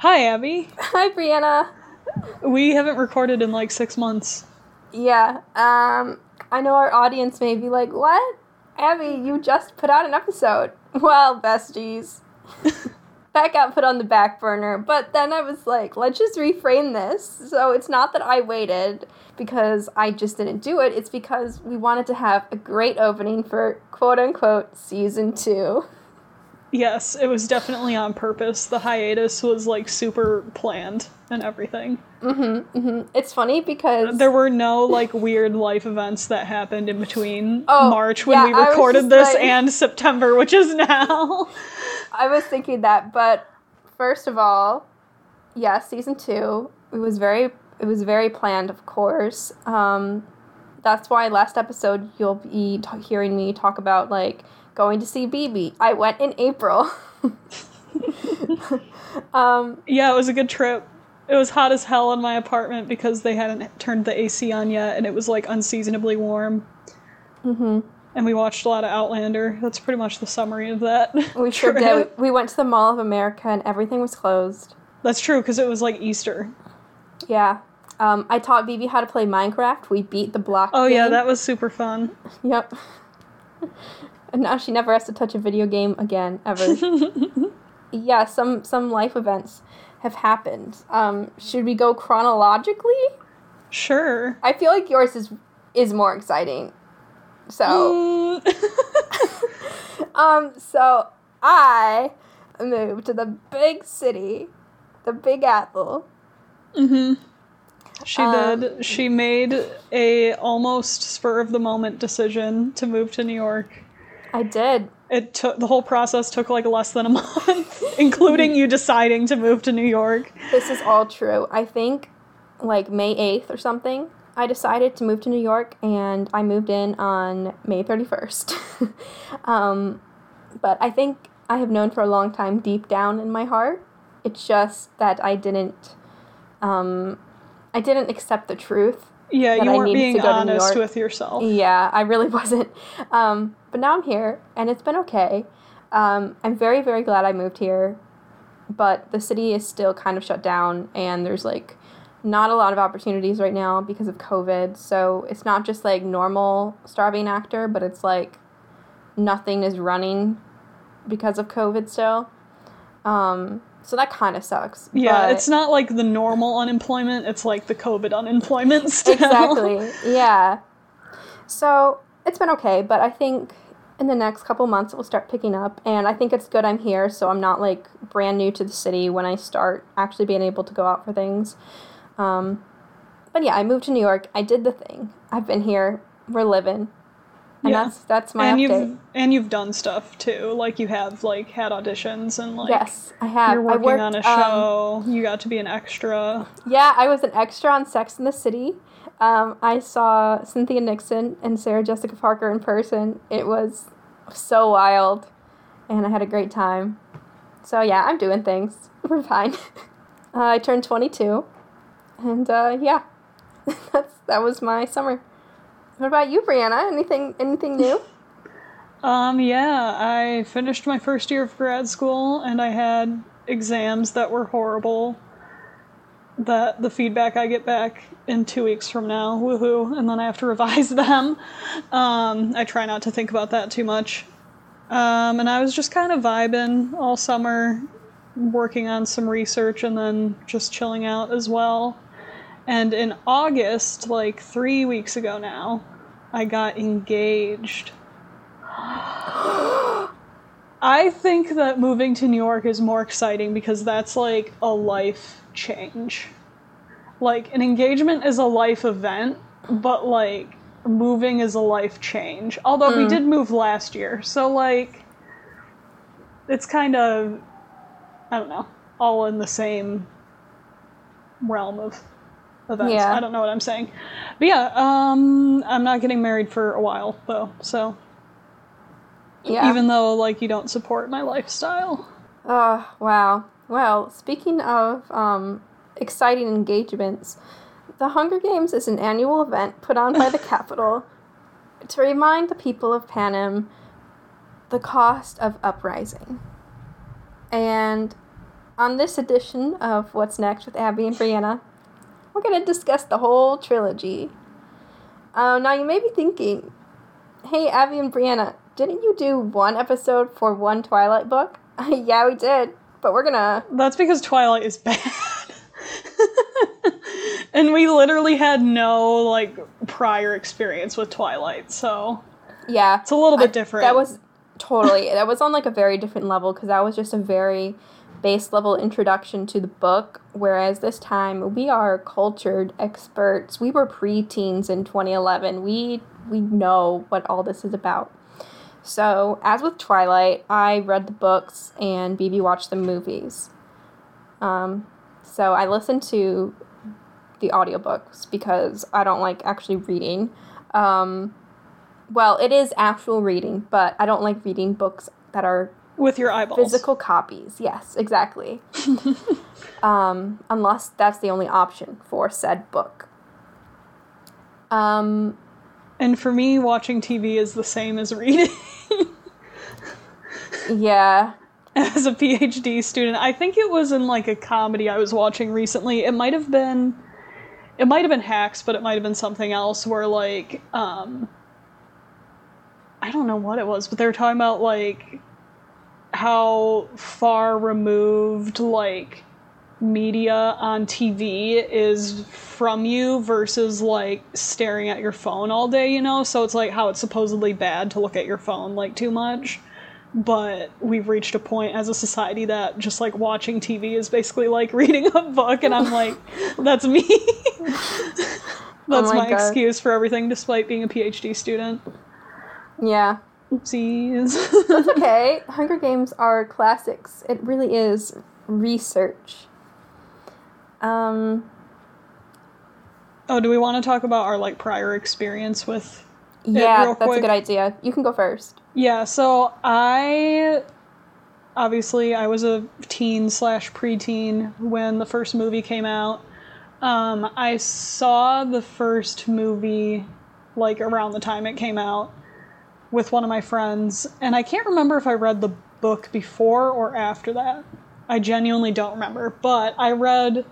Hi, Abby. Hi, Brianna. We haven't recorded in like six months. Yeah, um, I know our audience may be like, what? Abby, you just put out an episode. Well, besties. that got put on the back burner, but then I was like, let's just reframe this. So it's not that I waited because I just didn't do it, it's because we wanted to have a great opening for quote unquote season two. Yes, it was definitely on purpose. The hiatus was like super planned and everything. Mm-hmm, mm-hmm. It's funny because There were no like weird life events that happened in between Oh, March when yeah, we recorded this like- and September, which is now. I was thinking that, but first of all, yes, season two. It was very, it was very planned, of course. Um, that's why last episode you'll be t- hearing me talk about like going to see BB. I went in April. um, yeah, it was a good trip. It was hot as hell in my apartment because they hadn't turned the AC on yet and it was like unseasonably warm. mhm. And we watched a lot of Outlander. That's pretty much the summary of that. We sure did. We went to the Mall of America and everything was closed. That's true because it was like Easter. Yeah. Um, I taught BB how to play Minecraft. We beat the block. Oh yeah, that was super fun. Yep. And now she never has to touch a video game again, ever. yeah, some some life events have happened. Um, should we go chronologically? Sure. I feel like yours is is more exciting. So, Mm. um, so I moved to the big city, the Big Apple. mm-hmm. She Um, did. She made a almost spur of the moment decision to move to New York. I did. It took the whole process took like less than a month, including you deciding to move to New York. This is all true. I think like May 8th or something, I decided to move to New York and I moved in on May 31st. um, but I think I have known for a long time deep down in my heart. It's just that I didn't um, I didn't accept the truth. Yeah, you I weren't being honest with yourself. Yeah, I really wasn't. Um, but now I'm here and it's been okay. Um, I'm very, very glad I moved here. But the city is still kind of shut down and there's like not a lot of opportunities right now because of COVID. So it's not just like normal starving actor, but it's like nothing is running because of COVID still. Um, so that kind of sucks. Yeah, but- it's not like the normal unemployment, it's like the COVID unemployment still. exactly. Yeah. So it's been okay, but I think in the next couple months it will start picking up, and I think it's good I'm here, so I'm not like brand new to the city when I start actually being able to go out for things. Um, but yeah, I moved to New York. I did the thing. I've been here. We're living, and Yeah. that's that's my and update. you've and you've done stuff too. Like you have like had auditions and like yes, I have. you're I working worked, on a um, show. you got to be an extra. Yeah, I was an extra on Sex in the City. Um, I saw Cynthia Nixon and Sarah Jessica Parker in person. It was so wild, and I had a great time. So yeah, I'm doing things. We're fine. uh, I turned 22, and uh, yeah, that's that was my summer. What about you, Brianna? Anything anything new? Um, yeah, I finished my first year of grad school and I had exams that were horrible. That the feedback I get back in two weeks from now, woohoo, and then I have to revise them. Um, I try not to think about that too much. Um, and I was just kind of vibing all summer, working on some research and then just chilling out as well. And in August, like three weeks ago now, I got engaged. I think that moving to New York is more exciting because that's like a life change. Like, an engagement is a life event, but like, moving is a life change. Although we did move last year, so like, it's kind of, I don't know, all in the same realm of events. Yeah. I don't know what I'm saying. But yeah, um, I'm not getting married for a while though, so Yeah. even though like you don't support my lifestyle. Oh, wow. Well, speaking of um, exciting engagements, the Hunger Games is an annual event put on by the Capitol to remind the people of Panem the cost of uprising. And on this edition of What's Next with Abby and Brianna, we're going to discuss the whole trilogy. Uh, now, you may be thinking, hey, Abby and Brianna, didn't you do one episode for one Twilight book? yeah, we did, but we're gonna. That's because Twilight is bad. and we literally had no like prior experience with Twilight, so Yeah. it's a little bit I- different. That was totally. that was on like a very different level because that was just a very base level introduction to the book. Whereas this time we are cultured experts. We were preteens in 2011. We we know what all this is about. So as with Twilight, I read the books and BB watched the movies. Um, so I listen to the audiobooks because I don't like actually reading. Um, well, it is actual reading, but I don't like reading books that are with your eyeballs. physical copies. Yes, exactly. um, unless that's the only option for said book. Um, And for me, watching TV is the same as reading. yeah. As a PhD student. I think it was in like a comedy I was watching recently. It might have been it might have been Hacks, but it might have been something else where like um I don't know what it was, but they were talking about like how far removed like media on TV is from you versus like staring at your phone all day, you know? So it's like how it's supposedly bad to look at your phone like too much but we've reached a point as a society that just like watching TV is basically like reading a book, and I'm like, that's me. that's Oh my my, excuse for everything, despite being a PhD student. Yeah. Oopsies. That's okay. Hunger Games are classics. It really is research. Um, oh, do we want to talk about our like prior experience with? Yeah, that's a good idea. You can go first. Yeah, so I obviously I was a teen slash preteen when the first movie came out. Um, I saw the first movie like around the time it came out with one of my friends, and I can't remember if I read the book before or after that. I genuinely don't remember, but I read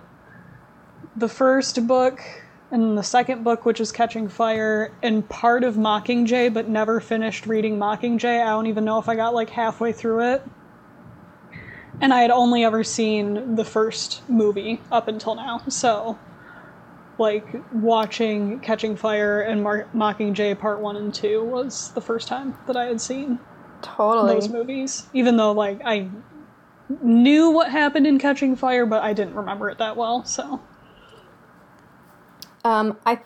the first book and the second book, which is Catching Fire, and part of Mockingjay, but never finished reading Mockingjay. I don't even know if I got like halfway through it. And I had only ever seen the first movie up until now. So, like, watching Catching Fire and Mar- Mockingjay Part 1 and 2 was the first time that I had seen Totally. those movies. Even though, like, I knew what happened in Catching Fire, but I didn't remember it that well, so. Um, I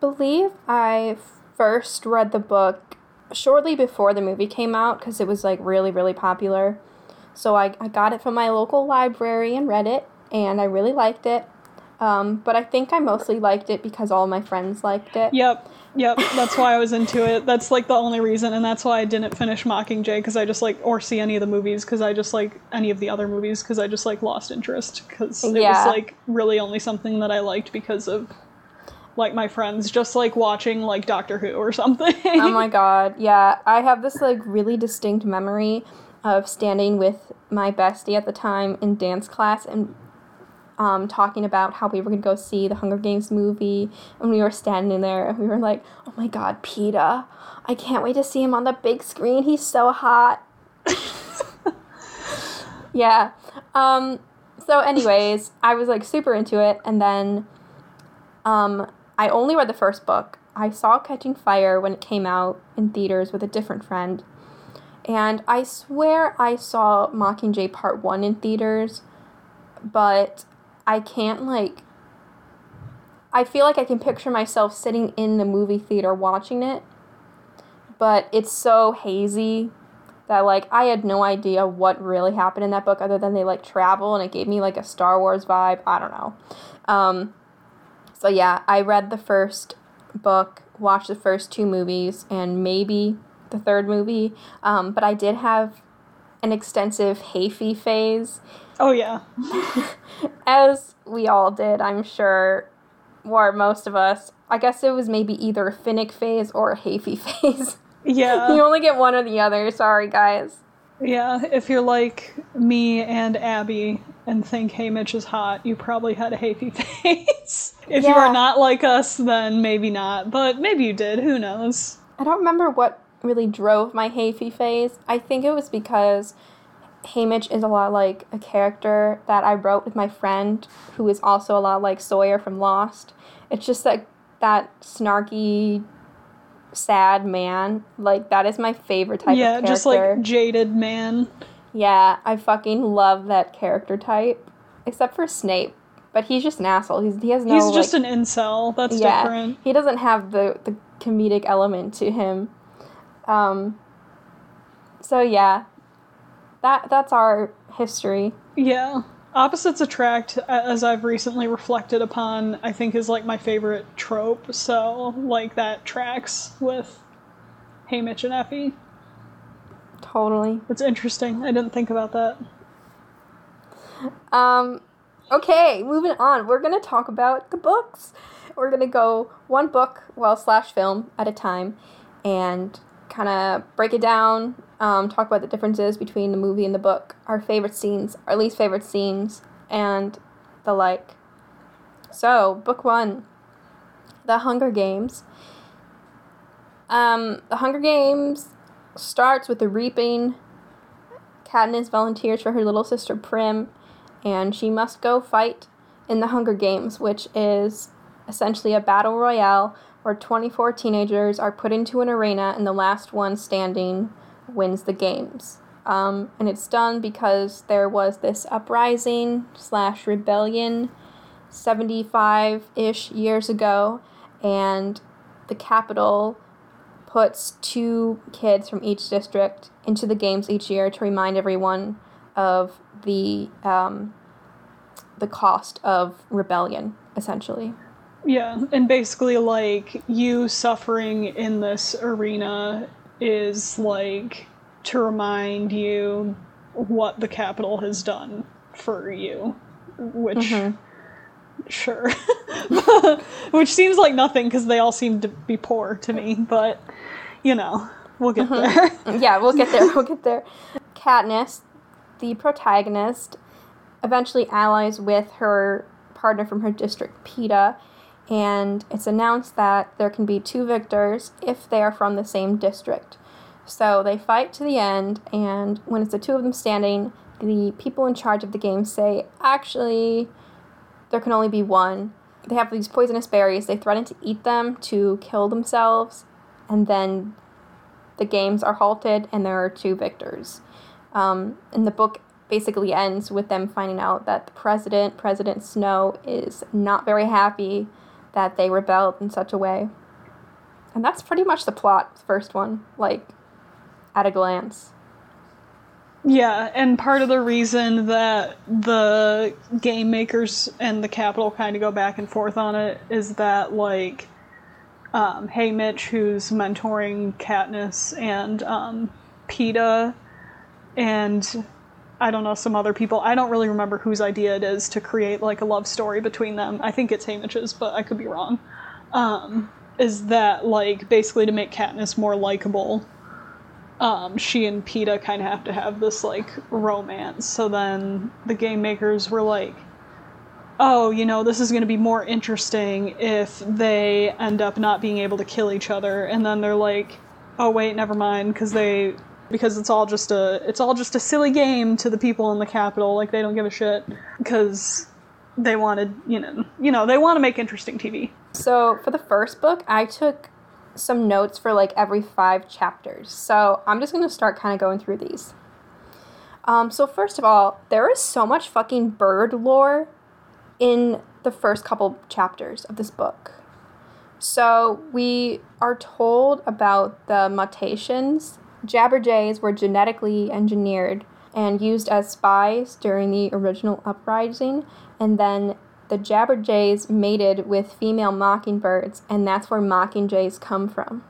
believe I first read the book shortly before the movie came out because it was like really, really popular. So I, I got it from my local library and read it, and I really liked it. Um, but I think I mostly liked it because all my friends liked it. Yep, yep. That's why I was into it. That's like the only reason, and that's why I didn't finish Mockingjay because I just like or see any of the movies because I just like any of the other movies because I just like lost interest because it Yeah. was like really only something that I liked because of like my friends just like watching like Doctor Who or something. oh my god, yeah. I have this like really distinct memory of standing with my bestie at the time in dance class and um, talking about how we were gonna go see the Hunger Games movie, and we were standing there and we were like, "Oh my God, Peeta! I can't wait to see him on the big screen. He's so hot." yeah. Um, so, anyways, I was like super into it, and then um, I only read the first book. I saw Catching Fire when it came out in theaters with a different friend. And I swear I saw Mockingjay Part 1 in theaters, but I can't, like. I feel like I can picture myself sitting in the movie theater watching it, but it's so hazy that, like, I had no idea what really happened in that book other than they, like, travel and it gave me, like, a Star Wars vibe. I don't know. Um, so yeah, I read the first book, watched the first two movies, and maybe the third movie. Um, but I did have an extensive Hayfie phase, oh yeah, as we all did, I'm sure, or most of us. I guess it was maybe either a Finnick phase or a Hayfie phase. Yeah, you only get one or the other. Sorry, guys. Yeah, if you're like me and Abby and think Haymitch is hot, you probably had a Hafey face. if you are not like us, then maybe not. But maybe you did. Who knows? I don't remember what really drove my Hafey phase. I think it was because Haymitch is a lot like a character that I wrote with my friend, who is also a lot like Sawyer from Lost. It's just like that snarky, sad man. Like that is my favorite type yeah, of character. just like jaded man. yeah, I fucking love that character type, except for Snape. But he's just an asshole. He's he has no. He's just like, an incel. That's yeah, different. he doesn't have the the comedic element to him. Um. So yeah, that that's our history. Yeah. Opposites attract, as I've recently reflected upon, I think is like my favorite trope. So, like, that tracks with Haymitch and Effie. Totally. It's interesting. I didn't think about that. Um. Okay, moving on. We're gonna talk about the books. We're gonna go one book, well, slash film at a time, and kind of break it down. Um, talk about the differences between the movie and the book, our favorite scenes, our least favorite scenes, and the like. So, book one, The Hunger Games. Um, The Hunger Games starts with the reaping. Katniss volunteers for her little sister Prim, and she must go fight in the Hunger Games, which is essentially a battle royale where 24 teenagers are put into an arena, and the last one standing wins the games. Um, and it's done because there was this uprising slash rebellion 75 ish years ago, and the Capitol puts two kids from each district into the games each year to remind everyone of the um, the cost of rebellion, essentially. Yeah, and basically, like, you suffering in this arena is like to remind you what the Capitol has done for you, which, mm-hmm. sure. which seems like nothing because they all seem to be poor to me, but, you know, we'll get mm-hmm. there. yeah, we'll get there. We'll get there. Katniss, the protagonist, eventually allies with her partner from her district, Peeta, and it's announced that there can be two victors if they are from the same district. So they fight to the end, and when it's the two of them standing, the people in charge of the game say, actually, there can only be one. They have these poisonous berries. They threaten to eat them to kill themselves, and then the games are halted, and there are two victors. Um, and the book basically ends with them finding out that the president, President Snow, is not very happy that they rebelled in such a way. And that's pretty much the plot, the first one, like at a glance. Yeah, and part of the reason that the game makers and the Capitol kind of go back and forth on it is that, like, um, Haymitch, who's mentoring Katniss and um, Peeta, and I don't know, some other people. I don't really remember whose idea it is to create, like, a love story between them. I think it's Haymitch's, but I could be wrong. Um, is that, like, basically to make Katniss more likable um, she and Peeta kind of have to have this like romance. So then the game makers were like, oh, you know, this is going to be more interesting if they end up not being able to kill each other. And then they're like, oh wait, never mind, because they because it's all just a it's all just a silly game to the people in the Capitol. Like they don't give a shit because they wanted you know you know they want to make interesting TV. So for the first book, I took some notes for like every five chapters. So I'm just gonna start kind of going through these. Um, so first of all, there is so much fucking bird lore in the first couple chapters of this book. So we are told about the mutations. Jabberjays were genetically engineered and used as spies during the original uprising, and then the Jabberjays mated with female mockingbirds, and that's where mockingjays come from.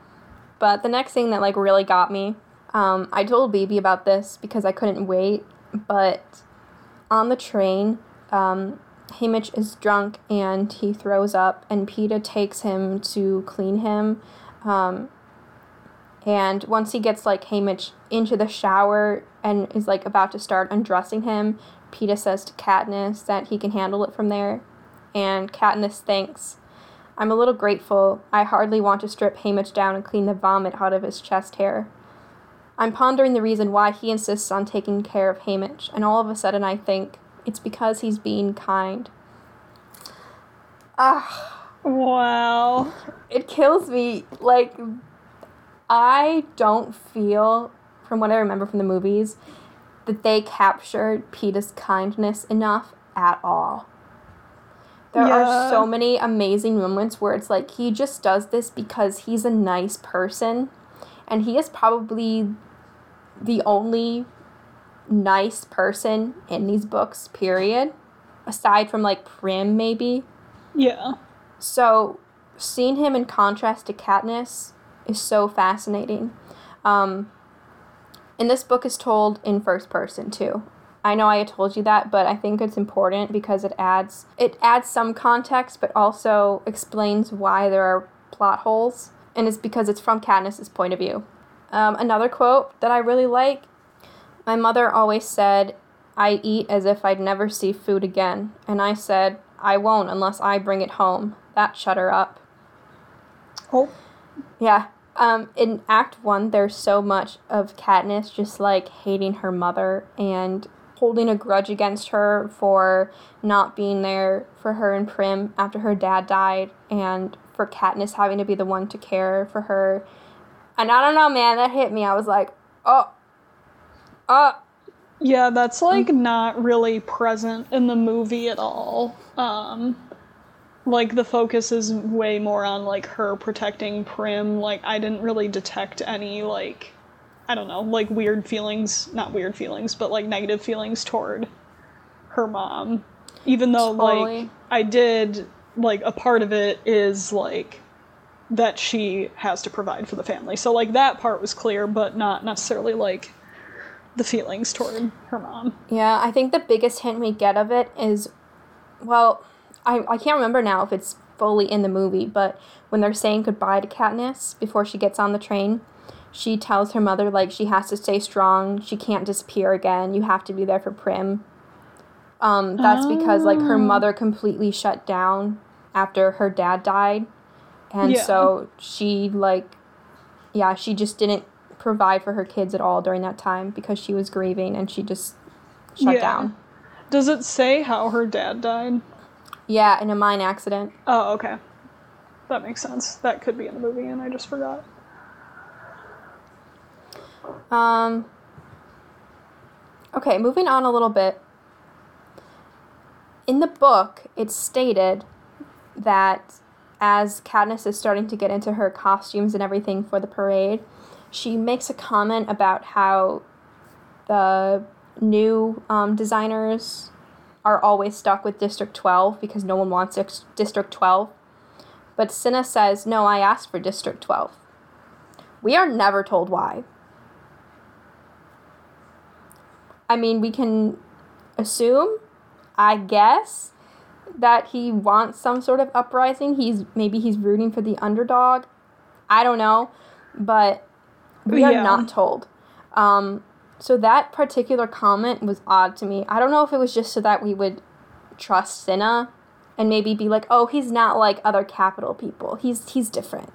But the next thing that like really got me, um, I told Baby about this because I couldn't wait. But on the train, um, Haymitch is drunk and he throws up, and Peeta takes him to clean him. Um, And once he gets like Haymitch into the shower and is like about to start undressing him, Peeta says to Katniss that he can handle it from there. And Katniss thinks, I'm a little grateful. I hardly want to strip Haymitch down and clean the vomit out of his chest hair. I'm pondering the reason why he insists on taking care of Haymitch, and all of a sudden I think it's because he's being kind. Ah, Wow. it kills me. Like, I don't feel, from what I remember from the movies, that they captured Peeta's kindness enough at all. There Yeah. are so many amazing moments where it's like he just does this because he's a nice person, and he is probably the only nice person in these books, period. Aside from like Prim, maybe. Yeah. So, seeing him in contrast to Katniss is so fascinating. Um, and this book is told in first person too. I know I had told you that, but I think it's important because it adds it adds some context, but also explains why there are plot holes, and it's because it's from Katniss's point of view. Um, another quote that I really like: "My mother always said." I eat as if I'd never see food again, and I said, I won't unless I bring it home. That shut her up. Oh. Yeah. Um, in Act One, there's so much of Katniss just like hating her mother and holding a grudge against her for not being there for her and Prim after her dad died, and for Katniss having to be the one to care for her. And I don't know, man, that hit me. I was like, oh, oh, Yeah, that's like not really present in the movie at all. Um like the focus is way more on like her protecting Prim. Like I didn't really detect any like I don't know, like weird feelings, not weird feelings, but like negative feelings toward her mom. Even though like I did like a part of it is like that she has to provide for the family. So like that part was clear, but not necessarily like the feelings toward her mom. Yeah, I think the biggest hint we get of it is, well, I, I can't remember now if it's fully in the movie, but when they're saying goodbye to Katniss before she gets on the train, she tells her mother, like, she has to stay strong, she can't disappear again, you have to be there for Prim. Um, that's because, like, her Oh. mother completely shut down after her dad died. And Yeah. so she, like, yeah, she just didn't provide for her kids at all during that time because she was grieving and she just shut Yeah. down. Does it say how her dad died? Yeah, in a mine accident. Oh, okay. That makes sense. That could be in the movie, and I just forgot. Um, okay, moving on a little bit. In the book, it's stated that as Katniss is starting to get into her costumes and everything for the parade, she makes a comment about how the new um, designers are always stuck with District 12 because no one wants Dis- District 12. But Cinna says, No, I asked for District 12. We are never told why. I mean, we can assume, I guess, that he wants some sort of uprising. He's maybe he's rooting for the underdog. I don't know, but we are not told. Um, so that particular comment was odd to me. I don't know if it was just so that we would trust Cinna and maybe be like, "Oh, he's not like other Capitol people. He's he's different."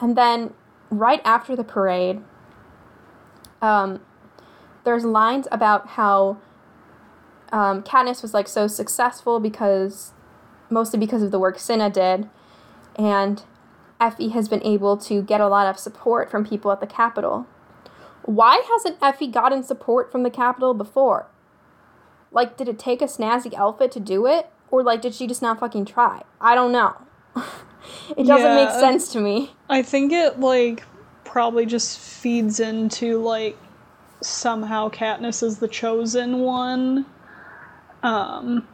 And then right after the parade, um, there's lines about how um, Katniss was like so successful because mostly because of the work Cinna did, and Effie has been able to get a lot of support from people at the Capitol. Why hasn't Effie gotten support from the Capitol before? Like, did it take a snazzy outfit to do it? Or, like, did she just not fucking try? I don't know. it doesn't make sense to me. I think it like probably just feeds into like somehow Katniss is the chosen one. Um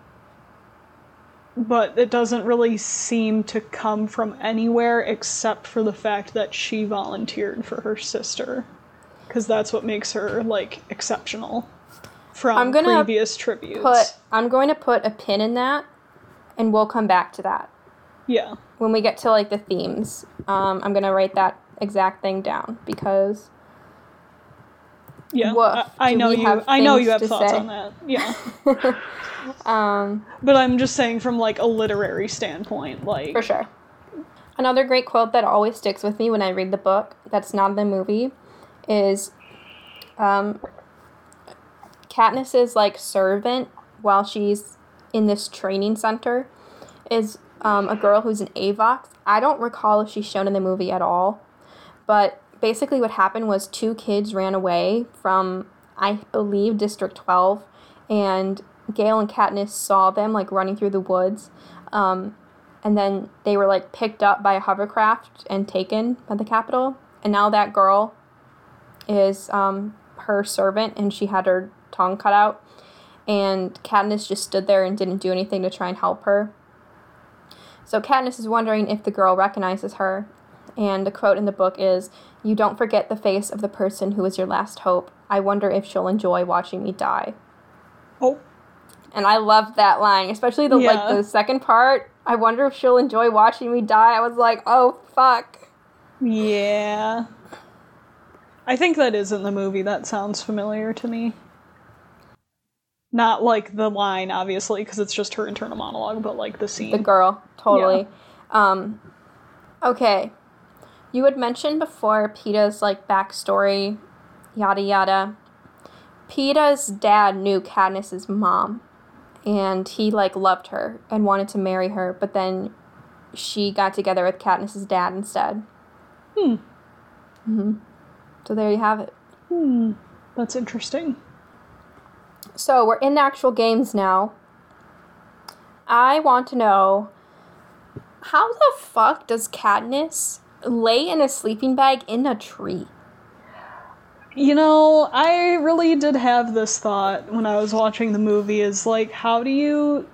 but it doesn't really seem to come from anywhere except for the fact that she volunteered for her sister cuz that's what makes her like exceptional from I'm gonna previous tributes. Put I'm going to put a pin in that and we'll come back to that. yeah. when we get to like the themes um, i'm gonna write that exact thing down because Yeah, Woof. I, I know you. have I know you have thoughts say? on that. Yeah, um but I'm just saying from like a literary standpoint, like For sure. Another great quote that always sticks with me when I read the book that's not in the movie is um, Katniss's like servant while she's in this training center is um, a girl who's an Avox. I don't recall if she's shown in the movie at all, but basically what happened was two kids ran away from I believe District 12 and Gale and Katniss saw them like running through the woods. Um, and then they were like picked up by a hovercraft and taken by the Capitol. And now that girl is um, her servant, and she had her tongue cut out. And Katniss just stood there and didn't do anything to try and help her. So Katniss is wondering if the girl recognizes her. And the quote in the book is, "You don't forget the face of the person who was your last hope. I wonder if she'll enjoy watching me die." oh, And I loved that line, especially the Yeah. like the second part. I wonder if she'll enjoy watching me die. I was like, oh fuck. yeah. I think that is in the movie. That sounds familiar to me. Not like the line, obviously, because it's just her internal monologue, but like the scene. The girl, totally. Um, okay, you had mentioned before Peeta's like backstory, yada yada. Peeta's dad knew Katniss's mom, and he like loved her and wanted to marry her, but then she got together with Katniss's dad instead. Hmm. hmm So there you have it. Hmm. That's interesting. So we're in the actual games now. I want to know how the fuck does Katniss lay in a sleeping bag in a tree? You know, I really did have this thought when I was watching the movie is like, how do you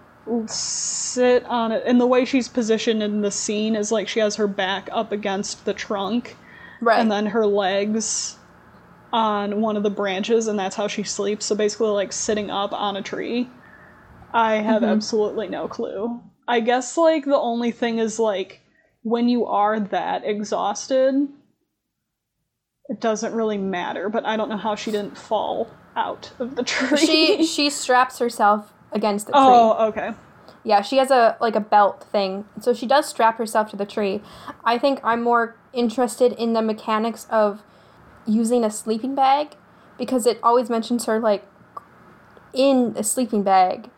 sit on it? And the way she's positioned in the scene is like she has her back up against the trunk Right. and then her legs on one of the branches, and that's how she sleeps. So basically, like sitting up on a tree. I have Mhm. absolutely no clue. I guess, like, the only thing is, like, when you are that exhausted, it doesn't really matter, but I don't know how she didn't fall out of the tree. she she straps herself against the tree. Oh, okay. Yeah, she has a like a belt thing. So she does strap herself to the tree. I think I'm more interested in the mechanics of using a sleeping bag because it always mentions her like in a sleeping bag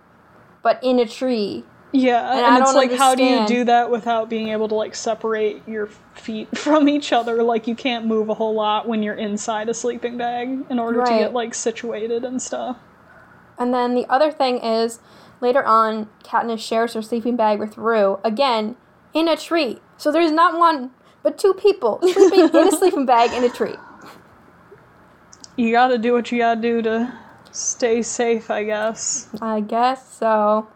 but in a tree. Yeah, And and, it's like, how do you do that without being able to like separate your feet from each other? Like you can't move a whole lot when you're inside a sleeping bag in order to get like situated and stuff. And then the other thing is later on Katniss shares her sleeping bag with Rue again in a tree. So there's not one but two people sleeping in a sleeping bag in a tree. You gotta do what you gotta do to stay safe, I guess. I guess so.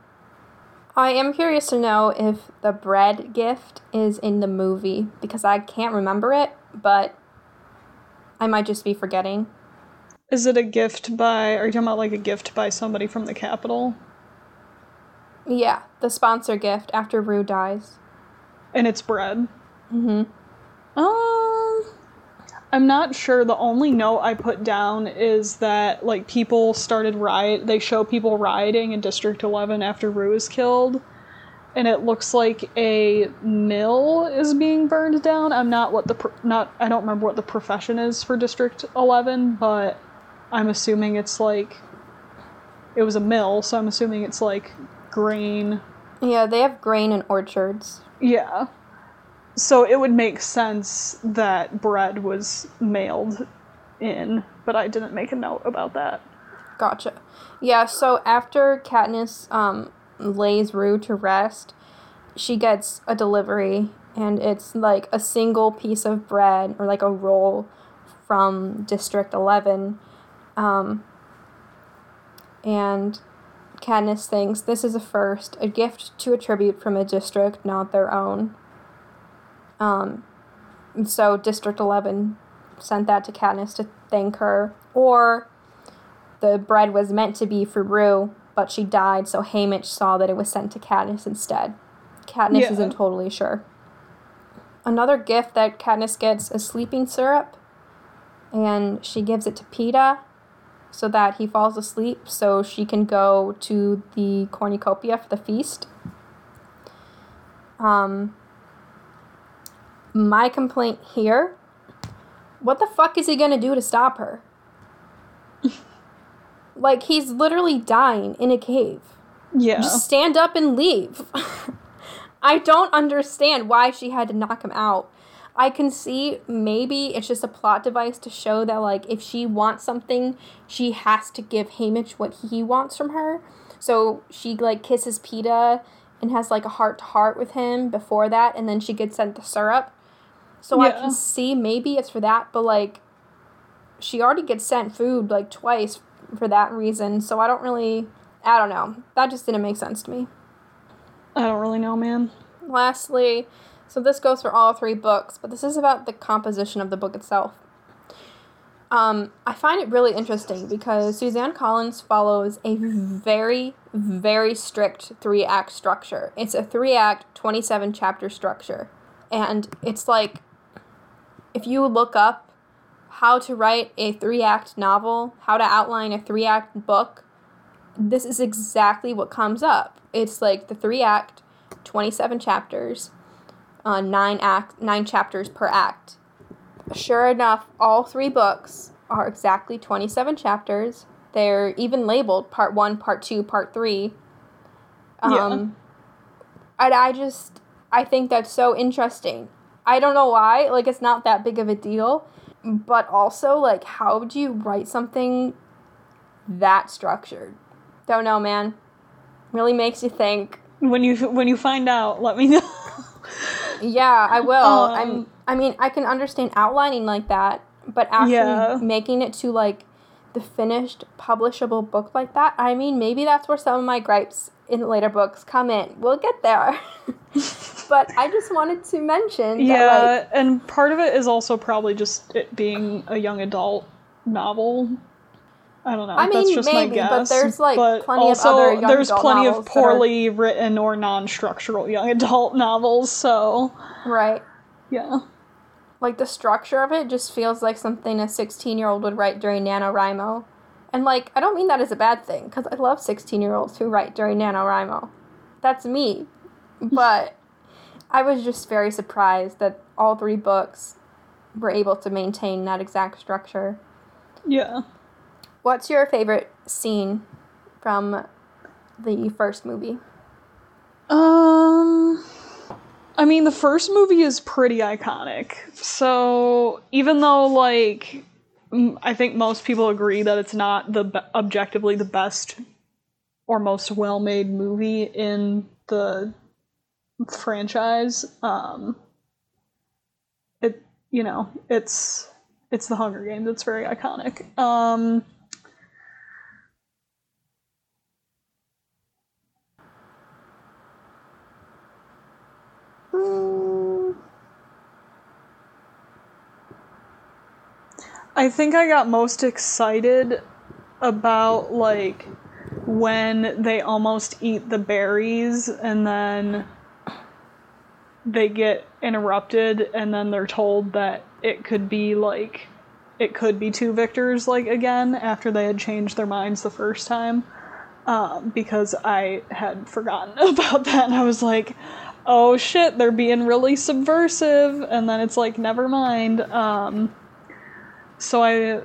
I am curious to know if the bread gift is in the movie because I can't remember it, but I might just be forgetting. Is it a gift by? Are you talking about like a gift by somebody from the Capitol? Yeah, the sponsor gift after Rue dies. And it's bread. Mm-hmm. Um, I'm not sure. The only note I put down is that like people started riot. They show people rioting in District 11 after Rue is killed, and it looks like a mill is being burned down. I'm not what the pro- not. I don't remember what the profession is for District 11, but I'm assuming it's like it was a mill. So I'm assuming it's like grain Yeah, they have grain and orchards. yeah. So it would make sense that bread was mailed in, but I didn't make a note about that. Gotcha. Yeah, so after Katniss um, lays Rue to rest, she gets a delivery, and it's like a single piece of bread or like a roll from District 11. Um, and Katniss thinks this is a first, a gift to a tribute from a district not their own. Um, so District 11 sent that to Katniss to thank her. Or the bread was meant to be for Rue, but she died, so Haymitch saw that it was sent to Katniss instead. Katniss Yeah. isn't totally sure. another gift that Katniss gets is sleeping syrup, and she gives it to Peeta so that he falls asleep so she can go to the cornucopia for the feast. Um, my complaint here what the fuck is he gonna do to stop her? like, he's literally dying in a cave. Yeah. Just stand up and leave. I don't understand why she had to knock him out. I can see maybe it's just a plot device to show that like if she wants something, she has to give Haymitch what he wants from her. So she like kisses Peeta and has like a heart to heart with him before that, and then she gets sent the syrup. So I can see maybe it's for that, but like she already gets sent food like twice for that reason. So I don't really, I don't know. That just didn't make sense to me. I don't really know, man. Lastly, so this goes for all three books, but this is about the composition of the book itself. Um, I find it really interesting because Suzanne Collins follows a very, very strict three act structure. It's a three act, 27 chapter structure. And it's like, if you look up how to write a three act novel, how to outline a three act book, this is exactly what comes up. It's like the three act, 27 chapters, uh, nine act, nine chapters per act. Sure enough, all three books are exactly 27 chapters. They're even labeled part one, part two, part three. Um, And I just, I think that's so interesting. I don't know why, like, it's not that big of a deal, but also, like, how would you write something that structured? Don't know, man. Really makes you think. When you when you find out, let me know. Yeah, I will. Um, I'm. I mean, I can understand outlining like that, but actually Yeah. making it to like the finished publishable book like that. I mean, maybe that's where some of my gripes in later books come in. We'll get there. but I just wanted to mention yeah, that like and part of it is also probably just it being a young adult novel. I don't know. I that's mean, just my maybe, but there's, like, but plenty of also, other young there's adult plenty of that are- poorly written or non-structural young adult novels. So right. yeah, Like the structure of it just feels like something a 16 year old would write during NaNoWriMo. And like, I don't mean that as a bad thing, because I love 16 year olds who write during NaNoWriMo. That's me. But I was just very surprised that all three books were able to maintain that exact structure. yeah. What's your favorite scene from the first movie? Um, I mean, the first movie is pretty iconic. So even though, like, I think most people agree that it's not the objectively the best or most well-made movie in the franchise, um, it you know it's it's the Hunger Games. It's very iconic. Um. I think I got most excited about like when they almost eat the berries and then they get interrupted and then they're told that it could be like it could be two victors like again after they had changed their minds the first time um, because I had forgotten about that. And I was like, oh shit, they're being really subversive, and then it's like, never mind. Um, so I,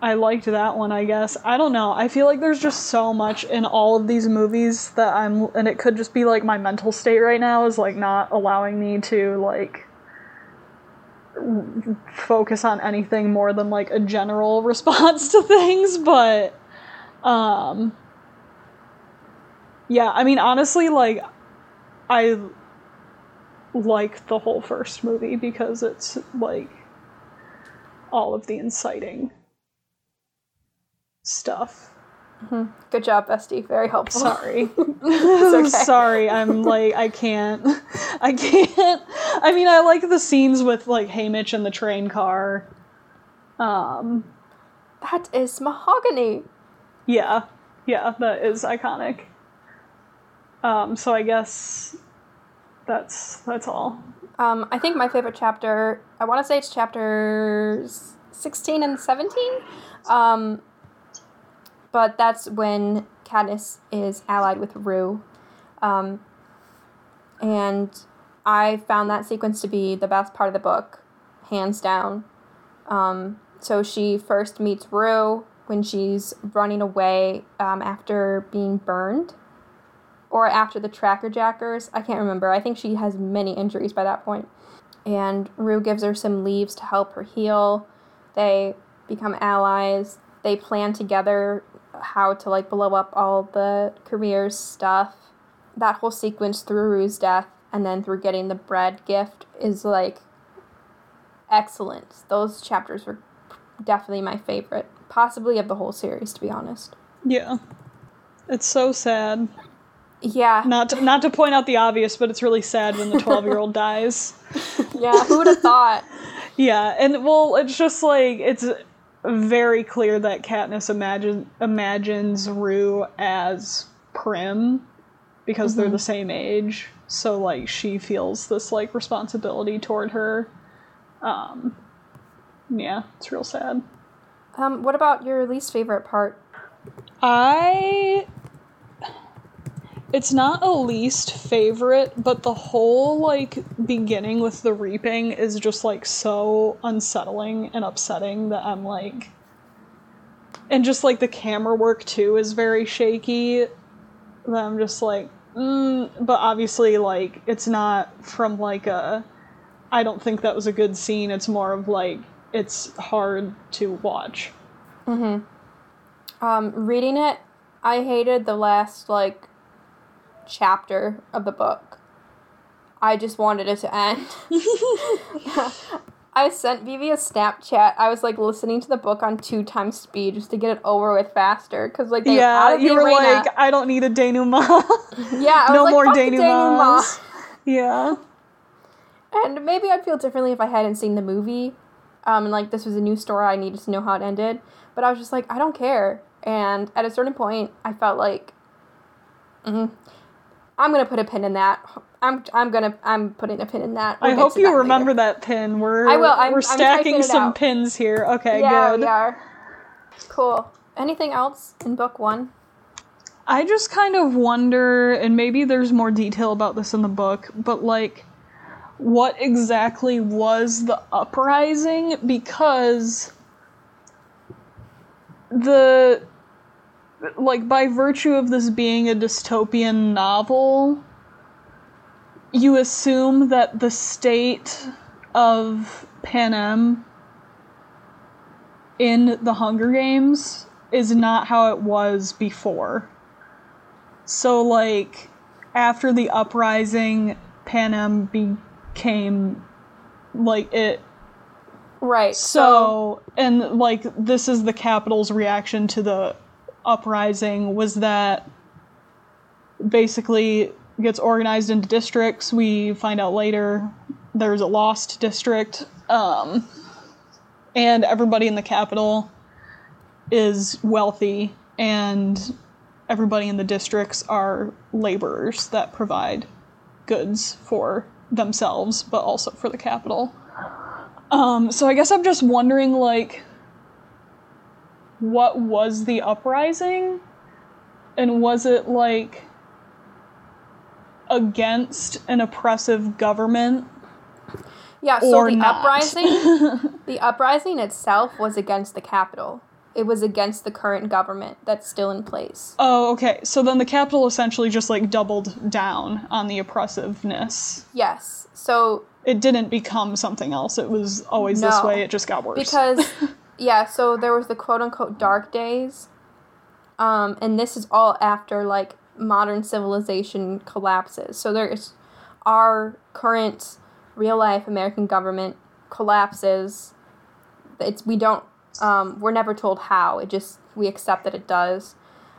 I liked that one, I guess. I don't know. I feel like there's just so much in all of these movies that I'm, and it could just be like my mental state right now is like not allowing me to like focus on anything more than like a general response to things, but um yeah, I mean honestly like I like the whole first movie because it's like all of the inciting stuff. Good job, Bestie. Very helpful. Sorry. okay. Sorry, I'm like I can't. I can't. I mean, I like the scenes with like Haymitch and the train car. Um That is mahogany. yeah. Yeah, that is iconic. Um so I guess that's that's all. Um, I think my favorite chapter, I want to say it's chapters 16 and 17. Um, but that's when Katniss is allied with Rue. Um, and I found that sequence to be the best part of the book, hands down. Um, so she first meets Rue when she's running away um, after being burned or after the tracker jackers. I can't remember. I think she has many injuries by that point. And Rue gives her some leaves to help her heal. They become allies. They plan together how to like blow up all the careers stuff. That whole sequence through Rue's death and then through getting the bread gift is like excellent. Those chapters were definitely my favorite, possibly of the whole series to be honest. Yeah. It's so sad. Yeah. Not to, not to point out the obvious, but it's really sad when the 12-year-old dies. yeah, who would have thought? Yeah, and well, it's just like it's very clear that Katniss imagine imagines Rue as Prim because they're the same age. So like she feels this like responsibility toward her. Um yeah, it's real sad. Um, what about your least favorite part? I it's not a least favorite, but the whole like beginning with the reaping is just like so unsettling and upsetting that I'm like and just like the camera work too is very shaky that I'm just like mm, but obviously like it's not from like a I don't think that was a good scene. It's more of like it's hard to watch. Mhm. Um, reading it, I hated the last like chapter of the book. I just wanted it to end. I sent Vivi a Snapchat. I was like listening to the book on two times speed just to get it over with faster because like they yeah, out of the you were arena. like, I don't need a denouement. yeah, I was no like, more "Fuck the denouements. Yeah. And maybe I'd feel differently if I hadn't seen the movie. Um, and like this was a new story, I needed to know how it ended. But I was just like, I don't care. And at a certain point, I felt like, mm, I'm gonna put a pin in that. I'm I'm gonna I'm putting a pin in that. We'll I hope you that remember later. that pin. We're I will. I'm- we're stacking some out. pins here. Okay, Yeah, good. we are. Cool. Anything else in book one? I just kind of wonder, and maybe there's more detail about this in the book, but like, what exactly was the uprising? Because the. Like, by virtue of this being a dystopian novel, you assume that the state of Panem in the Hunger Games is not how it was before. So, like, after the uprising, Panem became like it. Right. So, and like, this is the Capitol's reaction to the uprising was that basically gets organized into districts. We find out later there's a lost district. Um, and everybody in the Capitol is wealthy, and everybody in the districts are laborers that provide goods for themselves, but also for the Capitol. Um, so I guess I'm just wondering, like, what was the uprising? And was it, like, against an oppressive government? yeah. So the not. uprising, the uprising itself was against the Capitol. It was against the current government that's still in place. Oh, okay. So then the Capitol essentially just, like, doubled down on the oppressiveness. Yes. So It didn't become something else. It was always this way. It just got worse. because yeah so there was the quote unquote dark days. Um, and this is all after like modern civilization collapses. So there's our current real life american government collapses. It's we don't um, we're never told how. It just we accept that it does.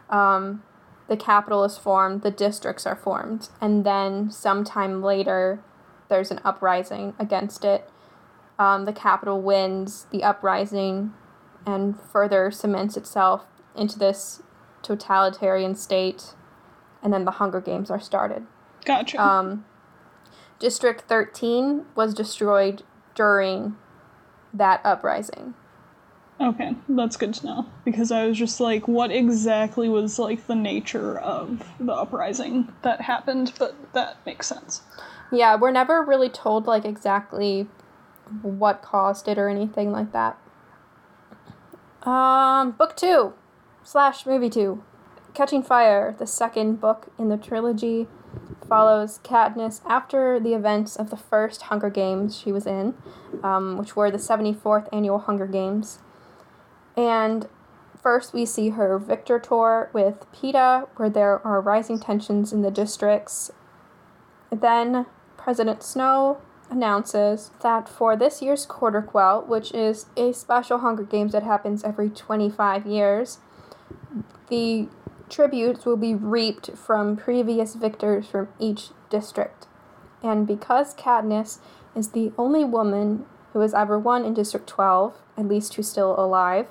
Um, the Capitol is formed the districts are formed and then sometime later there's an uprising against it um, the Capitol wins the uprising and further cements itself into this totalitarian state, and then the Hunger Games are started. gotcha. Um, District 13 was destroyed during that uprising. Okay, that's good to know because I was just like, what exactly was like the nature of the uprising that happened? But that makes sense. Yeah, we're never really told like exactly what caused it or anything like that. Um, book two slash movie two, Catching Fire, the second book in the trilogy, follows Katniss after the events of the first Hunger Games she was in, um, which were the 74th annual Hunger Games. And first, we see her victor tour with Peeta, where there are rising tensions in the districts. Then, President Snow announces that for this year's Quarter Quell, which is a special Hunger Games that happens every 25 years, the tributes will be reaped from previous victors from each district. And because Katniss is the only woman who has ever won in District 12, at least who's still alive,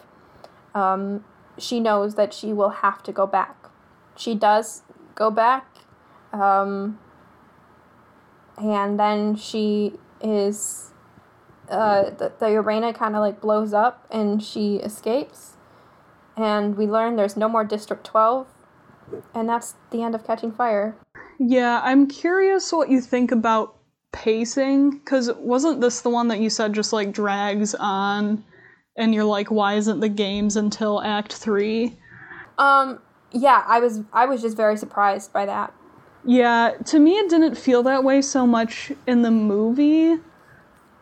um, she knows that she will have to go back. She does go back, um, and then she is. Uh, the, the arena kind of like blows up and she escapes. And we learn there's no more District 12, and that's the end of Catching Fire. Yeah, I'm curious what you think about pacing because wasn't this the one that you said just like drags on and you're like why isn't the games until act 3 Um, yeah, I was I was just very surprised by that. Yeah to me it didn't feel that way so much in the movie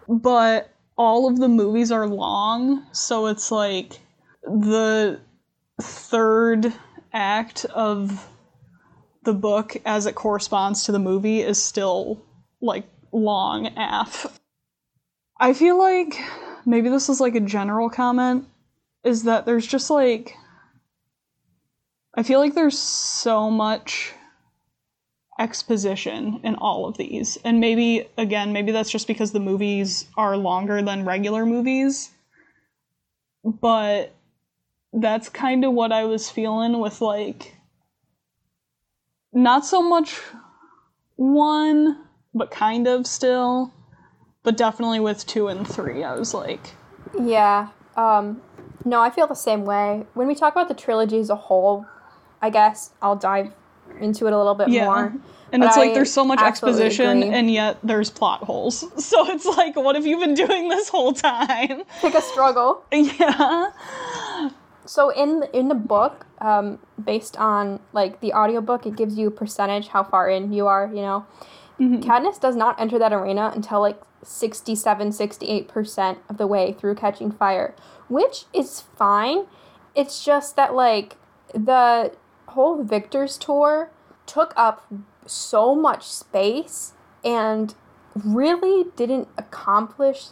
but all of the movies are long so it's like the third act of the book as it corresponds to the movie is still like long af. I feel like maybe this is like a general comment is that there's just like I feel like there's so much exposition in all of these. And maybe again, maybe that's just because the movies are longer than regular movies. But that's kind of what I was feeling with like not so much one, but kind of still. But definitely with two and three, I was like, Yeah. Um, no, I feel the same way. When we talk about the trilogy as a whole, I guess I'll dive into it a little bit yeah. more. And But it's like I there's so much exposition, agree. and yet there's plot holes. So it's like, what have you been doing this whole time? Pick a struggle. yeah. So in in the book, um, based on like the audiobook, it gives you a percentage how far in you are, you know. Katniss does not enter that arena until like 67, 68% of the way through Catching Fire, which is fine. It's just that like the whole Victor's tour took up so much space and really didn't accomplish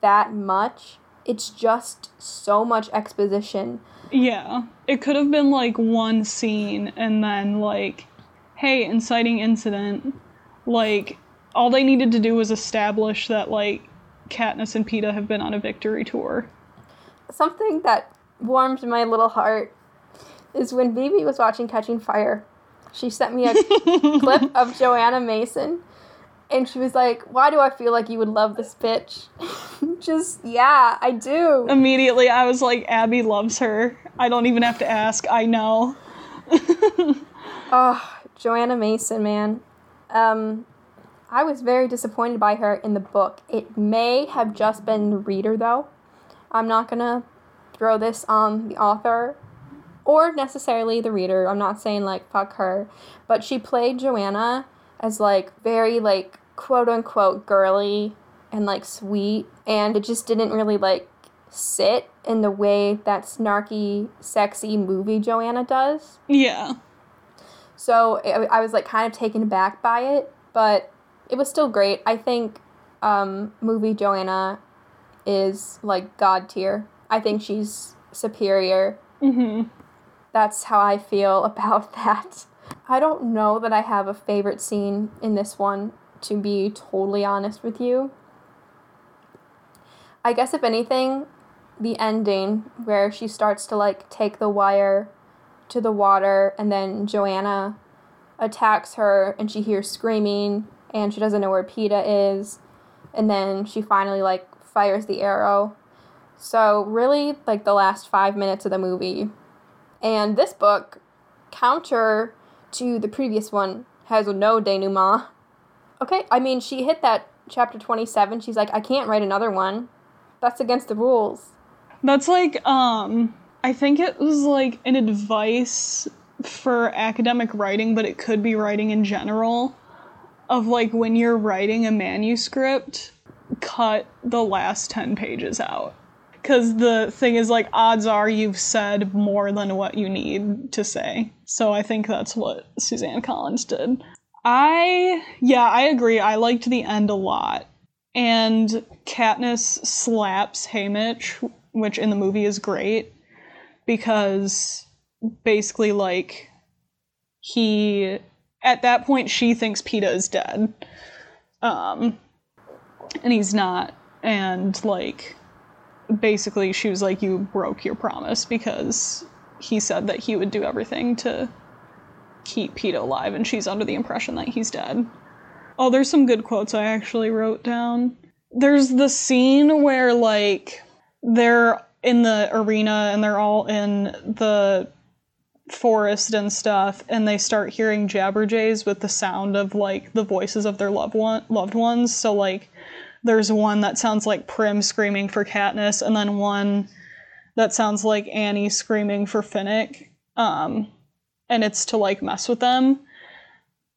that much. It's just so much exposition. Yeah. It could have been like one scene and then like, hey, inciting incident. Like, all they needed to do was establish that like Katniss and Peeta have been on a victory tour. Something that warmed my little heart is when Bibi was watching Catching Fire. She sent me a clip of Johanna Mason, and she was like, "Why do I feel like you would love this bitch?" Just yeah, I do. Immediately, I was like, Abby loves her. I don't even have to ask. I know. Oh, Johanna Mason, man. Um, I was very disappointed by her in the book. It may have just been the reader, though. I'm not gonna throw this on the author or necessarily the reader. I'm not saying like fuck her, but she played Johanna as like very like quote unquote girly and like sweet, and it just didn't really like sit in the way that snarky, sexy movie Johanna does. Yeah. So I I was like kind of taken aback by it, but it was still great. I think um, movie Johanna is like god tier. I think she's superior. Mm-hmm. That's how I feel about that. I don't know that I have a favorite scene in this one, to be totally honest with you. I guess if anything, the ending where she starts to like take the wire to the water and then Johanna attacks her and she hears screaming and she doesn't know where Peeta is. And then she finally like fires the arrow. So really like the last 5 minutes of the movie. And this book counter to the previous one has no denouement. Okay, I mean she hit that chapter 27. She's like I can't write another one. That's against the rules. That's like um I think it was like an advice for academic writing, but it could be writing in general of like when you're writing a manuscript, cut the last 10 pages out. Because the thing is, like, odds are you've said more than what you need to say. So I think that's what Suzanne Collins did. I, yeah, I agree. I liked the end a lot. And Katniss slaps Haymitch, which in the movie is great because basically, like, he at that point she thinks Peeta is dead. Um and he's not and like basically she was like you broke your promise because he said that he would do everything to keep Peeta alive and she's under the impression that he's dead. Oh, there's some good quotes I actually wrote down. There's the scene where like they're in the arena and they're all in the forest and stuff and they start hearing jabberjays with the sound of like the voices of their loved one loved ones so like there's one that sounds like Prim screaming for Katniss and then one that sounds like Annie screaming for Finnick um and it's to like mess with them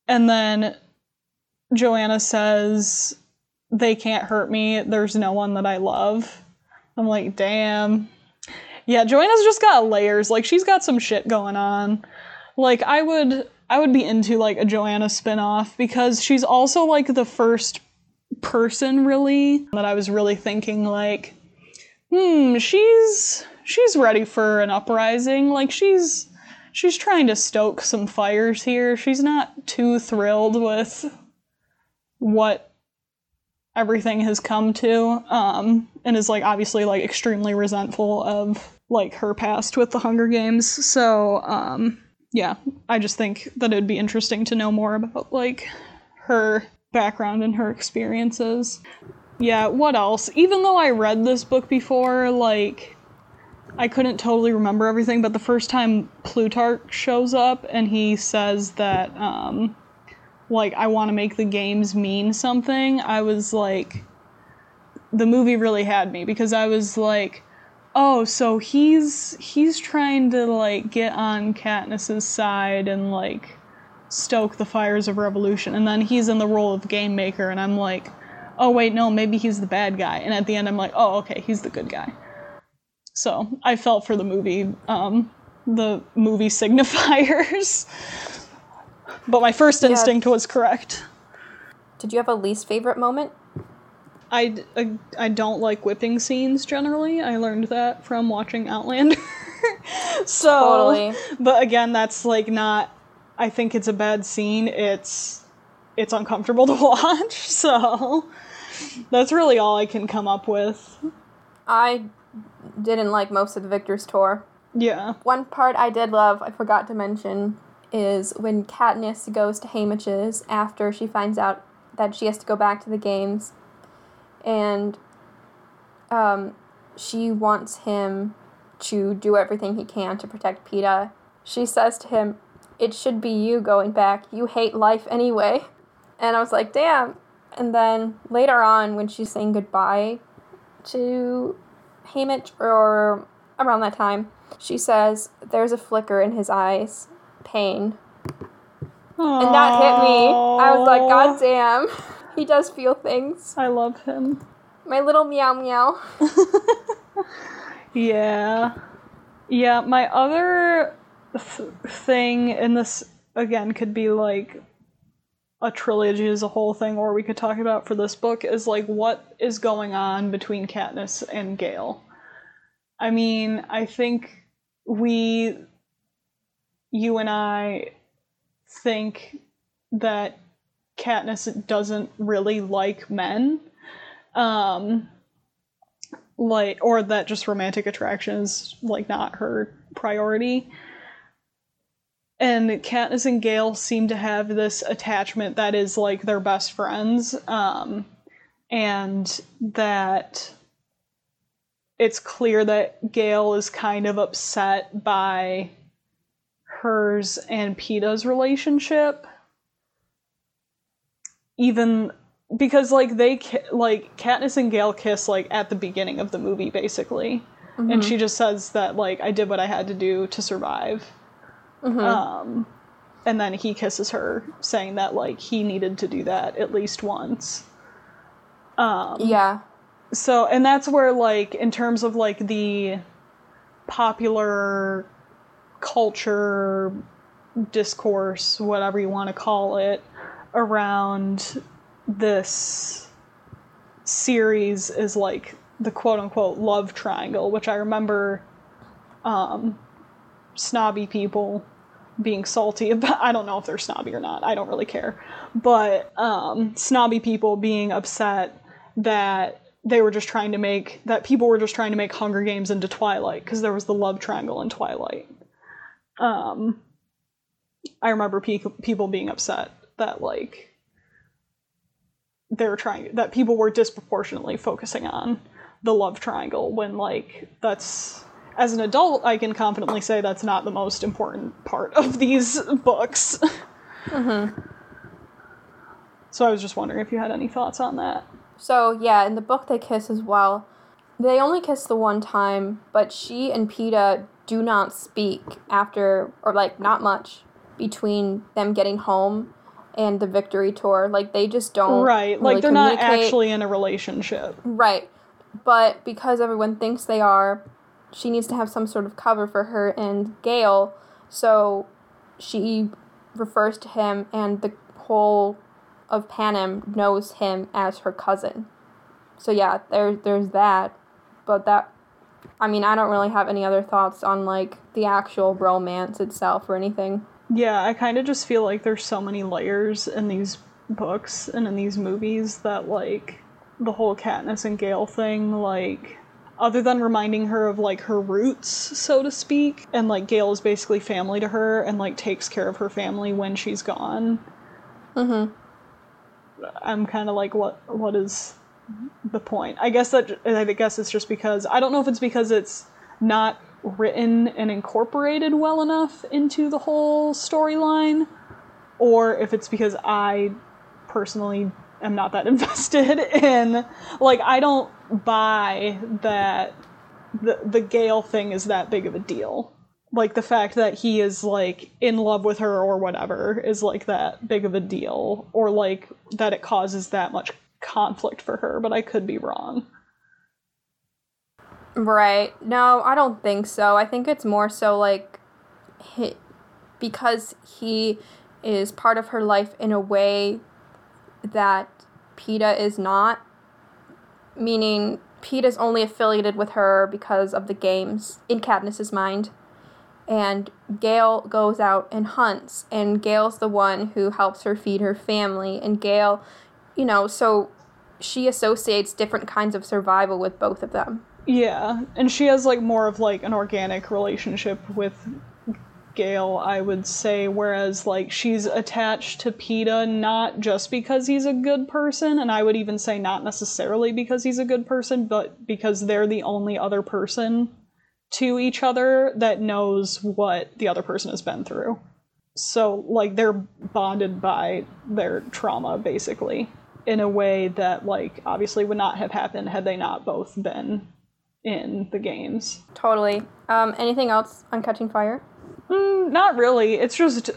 and then Johanna says they can't hurt me there's no one that I love I'm like damn yeah, Johanna's just got layers. Like she's got some shit going on. Like I would I would be into like a Johanna spin-off because she's also like the first person really that I was really thinking like hmm, she's she's ready for an uprising. Like she's she's trying to stoke some fires here. She's not too thrilled with what everything has come to um and is like obviously like extremely resentful of like her past with the Hunger Games. So, um, yeah, I just think that it'd be interesting to know more about like her background and her experiences. Yeah, what else? Even though I read this book before, like I couldn't totally remember everything, but the first time Plutarch shows up and he says that um like I want to make the games mean something, I was like the movie really had me because I was like oh, so he's he's trying to like get on Katniss's side and like stoke the fires of revolution, and then he's in the role of game maker, and I'm like, oh wait, no, maybe he's the bad guy, and at the end I'm like, oh okay, he's the good guy. So I felt for the movie, um, the movie signifiers, but my first instinct was correct. Did you have a least favorite moment? I, I, I don't like whipping scenes generally. I learned that from watching Outlander. so, totally. but again, that's like not. I think it's a bad scene. It's it's uncomfortable to watch. So that's really all I can come up with. I didn't like most of the Victor's tour. Yeah. One part I did love, I forgot to mention, is when Katniss goes to Haymitch's after she finds out that she has to go back to the games and um, she wants him to do everything he can to protect Peeta. She says to him, It should be you going back. You hate life anyway. And I was like, Damn. And then later on, when she's saying goodbye to Haymitch, or around that time, she says, There's a flicker in his eyes. Pain. Aww. And that hit me. I was like, God damn. He does feel things. I love him. My little meow meow. yeah. Yeah, my other th- thing, and this again could be like a trilogy as a whole thing, or we could talk about for this book, is like what is going on between Katniss and Gale. I mean, I think we, you and I, think that Katniss doesn't really like men. Um, like, or that just romantic attraction is like not her priority. And Katniss and Gale seem to have this attachment that is like their best friends, um, and that it's clear that Gale is kind of upset by hers and Peeta's relationship, even because like they like Katniss and Gale kiss like at the beginning of the movie basically, and she just says that like I did what I had to do to survive. Um, and then he kisses her, saying that like he needed to do that at least once. Um, Yeah. so, and that's where like in terms of like the popular culture discourse, whatever you want to call it, around this series is like the quote unquote love triangle, which I remember um, snobby people being salty about. I don't know if they're snobby or not. I don't really care. But um, snobby people being upset that they were just trying to make, that people were just trying to make Hunger Games into Twilight because there was the love triangle in Twilight. Um, I remember pe- people being upset that, like, they were trying, that people were disproportionately focusing on the love triangle when, like, that's as an adult, I can confidently say that's not the most important part of these books. Mm-hmm. So I was just wondering if you had any thoughts on that. So yeah, in the book they kiss as well. They only kiss the one time, but she and Peeta do not speak after, or like not much between them getting home and the victory tour. Like they just don't. Right, really like they're not actually in a relationship. Right. But because everyone thinks they are, she needs to have some sort of cover for her and Gale. So she refers to him, and the whole of Panem knows him as her cousin. So yeah, there there's that. But that I mean, I don't really have any other thoughts on like the actual romance itself or anything. Yeah, I kind of just feel like there's so many layers in these books and in these movies that like the whole Katniss and Gale thing, like other than reminding her of like her roots, so to speak, and like Gale is basically family to her and like takes care of her family when she's gone. Mhm. I'm kind of like, what what is the point? I guess that I guess it's just because I don't know if it's because it's not written and incorporated well enough into the whole storyline, or if it's because I personally am not that invested in like I don't buy that the the Gale thing is that big of a deal. Like the fact that he is like in love with her or whatever is like that big of a deal, or like that it causes that much conflict for her, but I could be wrong. Right. No, I don't think so. I think it's more so like he, because he is part of her life in a way that Peeta is not. Meaning, Pete is only affiliated with her because of the games in Katniss's mind. And Gale goes out and hunts, and Gale's the one who helps her feed her family. And Gale, you know, so she associates different kinds of survival with both of them. Yeah, and she has like more of like an organic relationship with Gale, I would say, whereas like she's attached to Peeta not just because he's a good person, and I would even say not necessarily because he's a good person, but because they're the only other person to each other that knows what the other person has been through. So like they're bonded by their trauma basically in a way that like obviously would not have happened had they not both been in the games. Totally. Um, anything else on Catching Fire? Mm, not really. It's just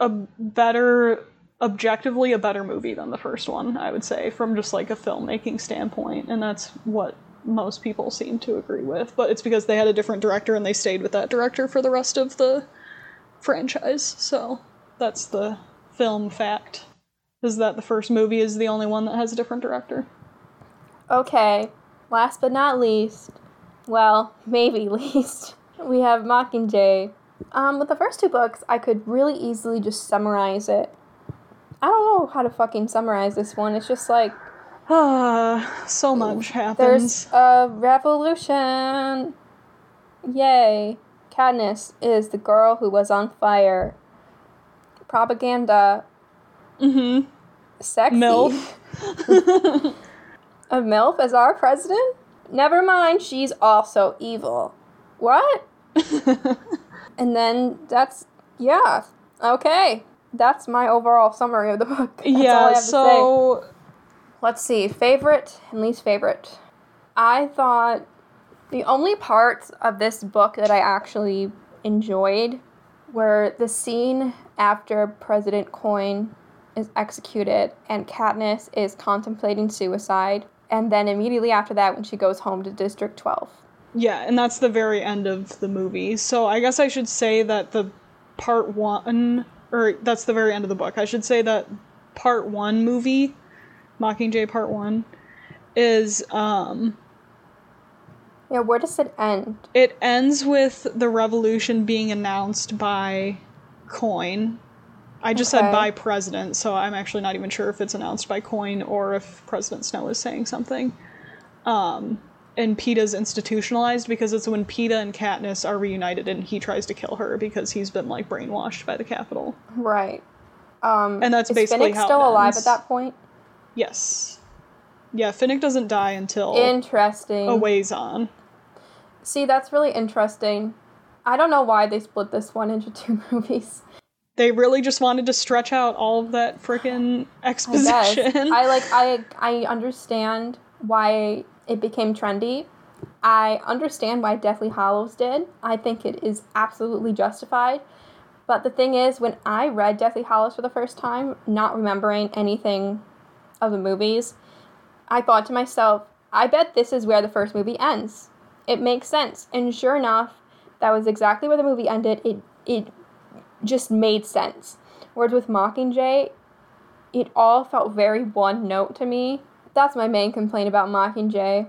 a better, objectively a better movie than the first one, I would say, from just like a filmmaking standpoint. And that's what most people seem to agree with. But it's because they had a different director and they stayed with that director for the rest of the franchise. So that's the film fact. Is that the first movie is the only one that has a different director? Okay. Last but not least, well, maybe least, we have Mockingjay. Um, with the first two books, I could really easily just summarize it. I don't know how to fucking summarize this one. It's just like Ah, so much happens. there's a revolution. Yay. Katniss is the girl who was on fire. propaganda, Mm-hmm. sexy. MILF. A MILF as our president? Never mind, she's also evil. What? And then that's, yeah, okay. That's my overall summary of the book. That's yeah, have to say. so Let's see, favorite and least favorite. I thought the only parts of this book that I actually enjoyed were the scene after President Coin is executed and Katniss is contemplating suicide, and then immediately after that when she goes home to District 12. Yeah, and that's the very end of the movie. So I guess I should say that the part one, or that's the very end of the book. I should say that part one movie, Mockingjay Part One, is um, Yeah, where does it end? it ends with the revolution being announced by Coin. I just said by president, so I'm actually not even sure if it's announced by Coin or if President Snow is saying something. Um, and Peeta's institutionalized because it's when Peeta and Katniss are reunited and he tries to kill her because he's been like brainwashed by the Capitol. Right. Um, And that's basically Finnick how still alive at that point? Yes. Yeah, Finnick doesn't die until Interesting. a ways on. See, that's really interesting. I don't know why they split this one into two movies. They really just wanted to stretch out all of that freaking I exposition. I like I I understand why it became trendy. I understand why Deathly Hallows did. I think it is absolutely justified. But the thing is, when I read Deathly Hallows for the first time, not remembering anything of the movies, I thought to myself, I bet this is where the first movie ends. It makes sense. And sure enough, that was exactly where the movie ended. It it just made sense. Whereas with Mockingjay, it all felt very one note to me. That's my main complaint about Mockingjay.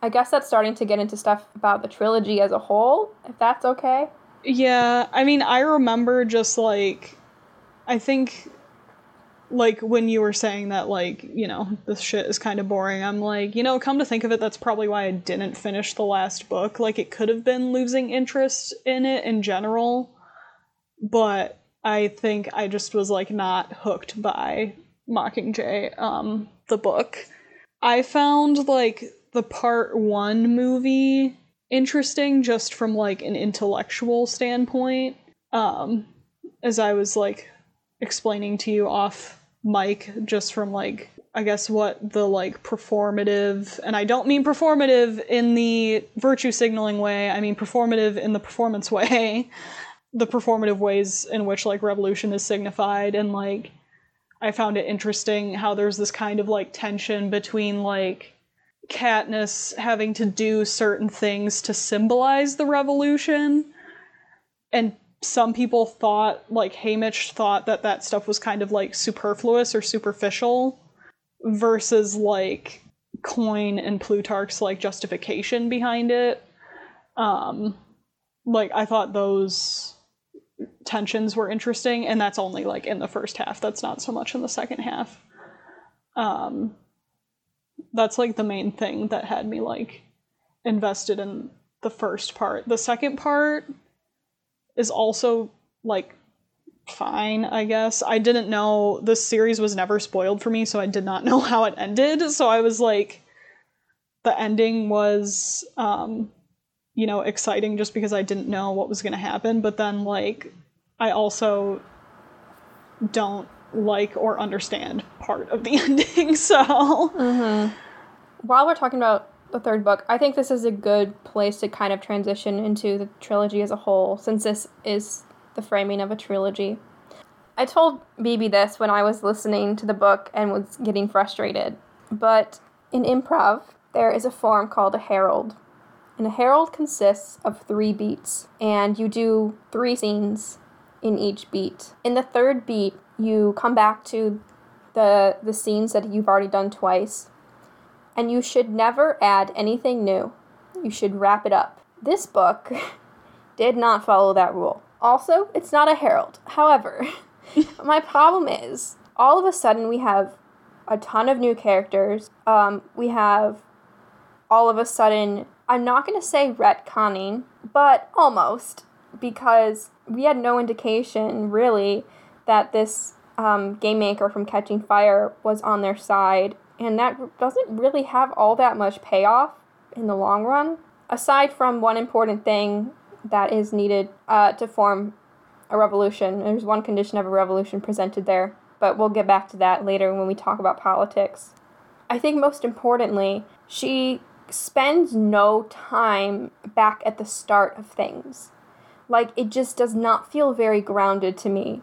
I guess that's starting to get into stuff about the trilogy as a whole, if that's okay. Yeah, I mean, I remember just like, I think, like when you were saying that, like, you know, this shit is kind of boring. I'm like, you know, come to think of it, that's probably why I didn't finish the last book. Like, it could have been losing interest in it in general, but I think I just was like not hooked by Mockingjay, um, the book. I found like the part one movie interesting just from like an intellectual standpoint. Um, as I was like explaining to you off mic, just from like I guess what the like performative, and I don't mean performative in the virtue signaling way, I mean performative in the performance way, the performative ways in which like revolution is signified, and like I found it interesting how there's this kind of like tension between like Katniss having to do certain things to symbolize the revolution. And some people thought, like Haymitch thought, that that stuff was kind of like superfluous or superficial, versus like Coin and Plutarch's like justification behind it. Um, like I thought those tensions were interesting, and that's only like in the first half. That's not so much in the second half. Um, that's like the main thing that had me like invested in the first part. The second part is also like fine, I guess. I didn't know this series was never spoiled for me, so I did not know how it ended. So I was like the ending was um you know exciting just because I didn't know what was going to happen, but then like I also don't like or understand part of the ending. So mm-hmm. While we're talking about the third book, I think this is a good place to kind of transition into the trilogy as a whole, since this is the framing of a trilogy. I told BB this when I was listening to the book and was getting frustrated, but in improv, there is a form called a Harold. And a Harold consists of three beats, and you do three scenes in each beat. In the third beat, you come back to the the scenes that you've already done twice, and you should never add anything new. You should wrap it up. This book did not follow that rule. Also, it's not a Harold. However, my problem is all of a sudden we have a ton of new characters. Um, we have all of a sudden, I'm not going to say retconning, but almost, because we had no indication really that this um, game maker from Catching Fire was on their side, and that doesn't really have all that much payoff in the long run. Aside from one important thing that is needed uh, to form a revolution, there's one condition of a revolution presented there, but we'll get back to that later when we talk about politics. I think most importantly, she spends no time back at the start of things. Like, it just does not feel very grounded to me.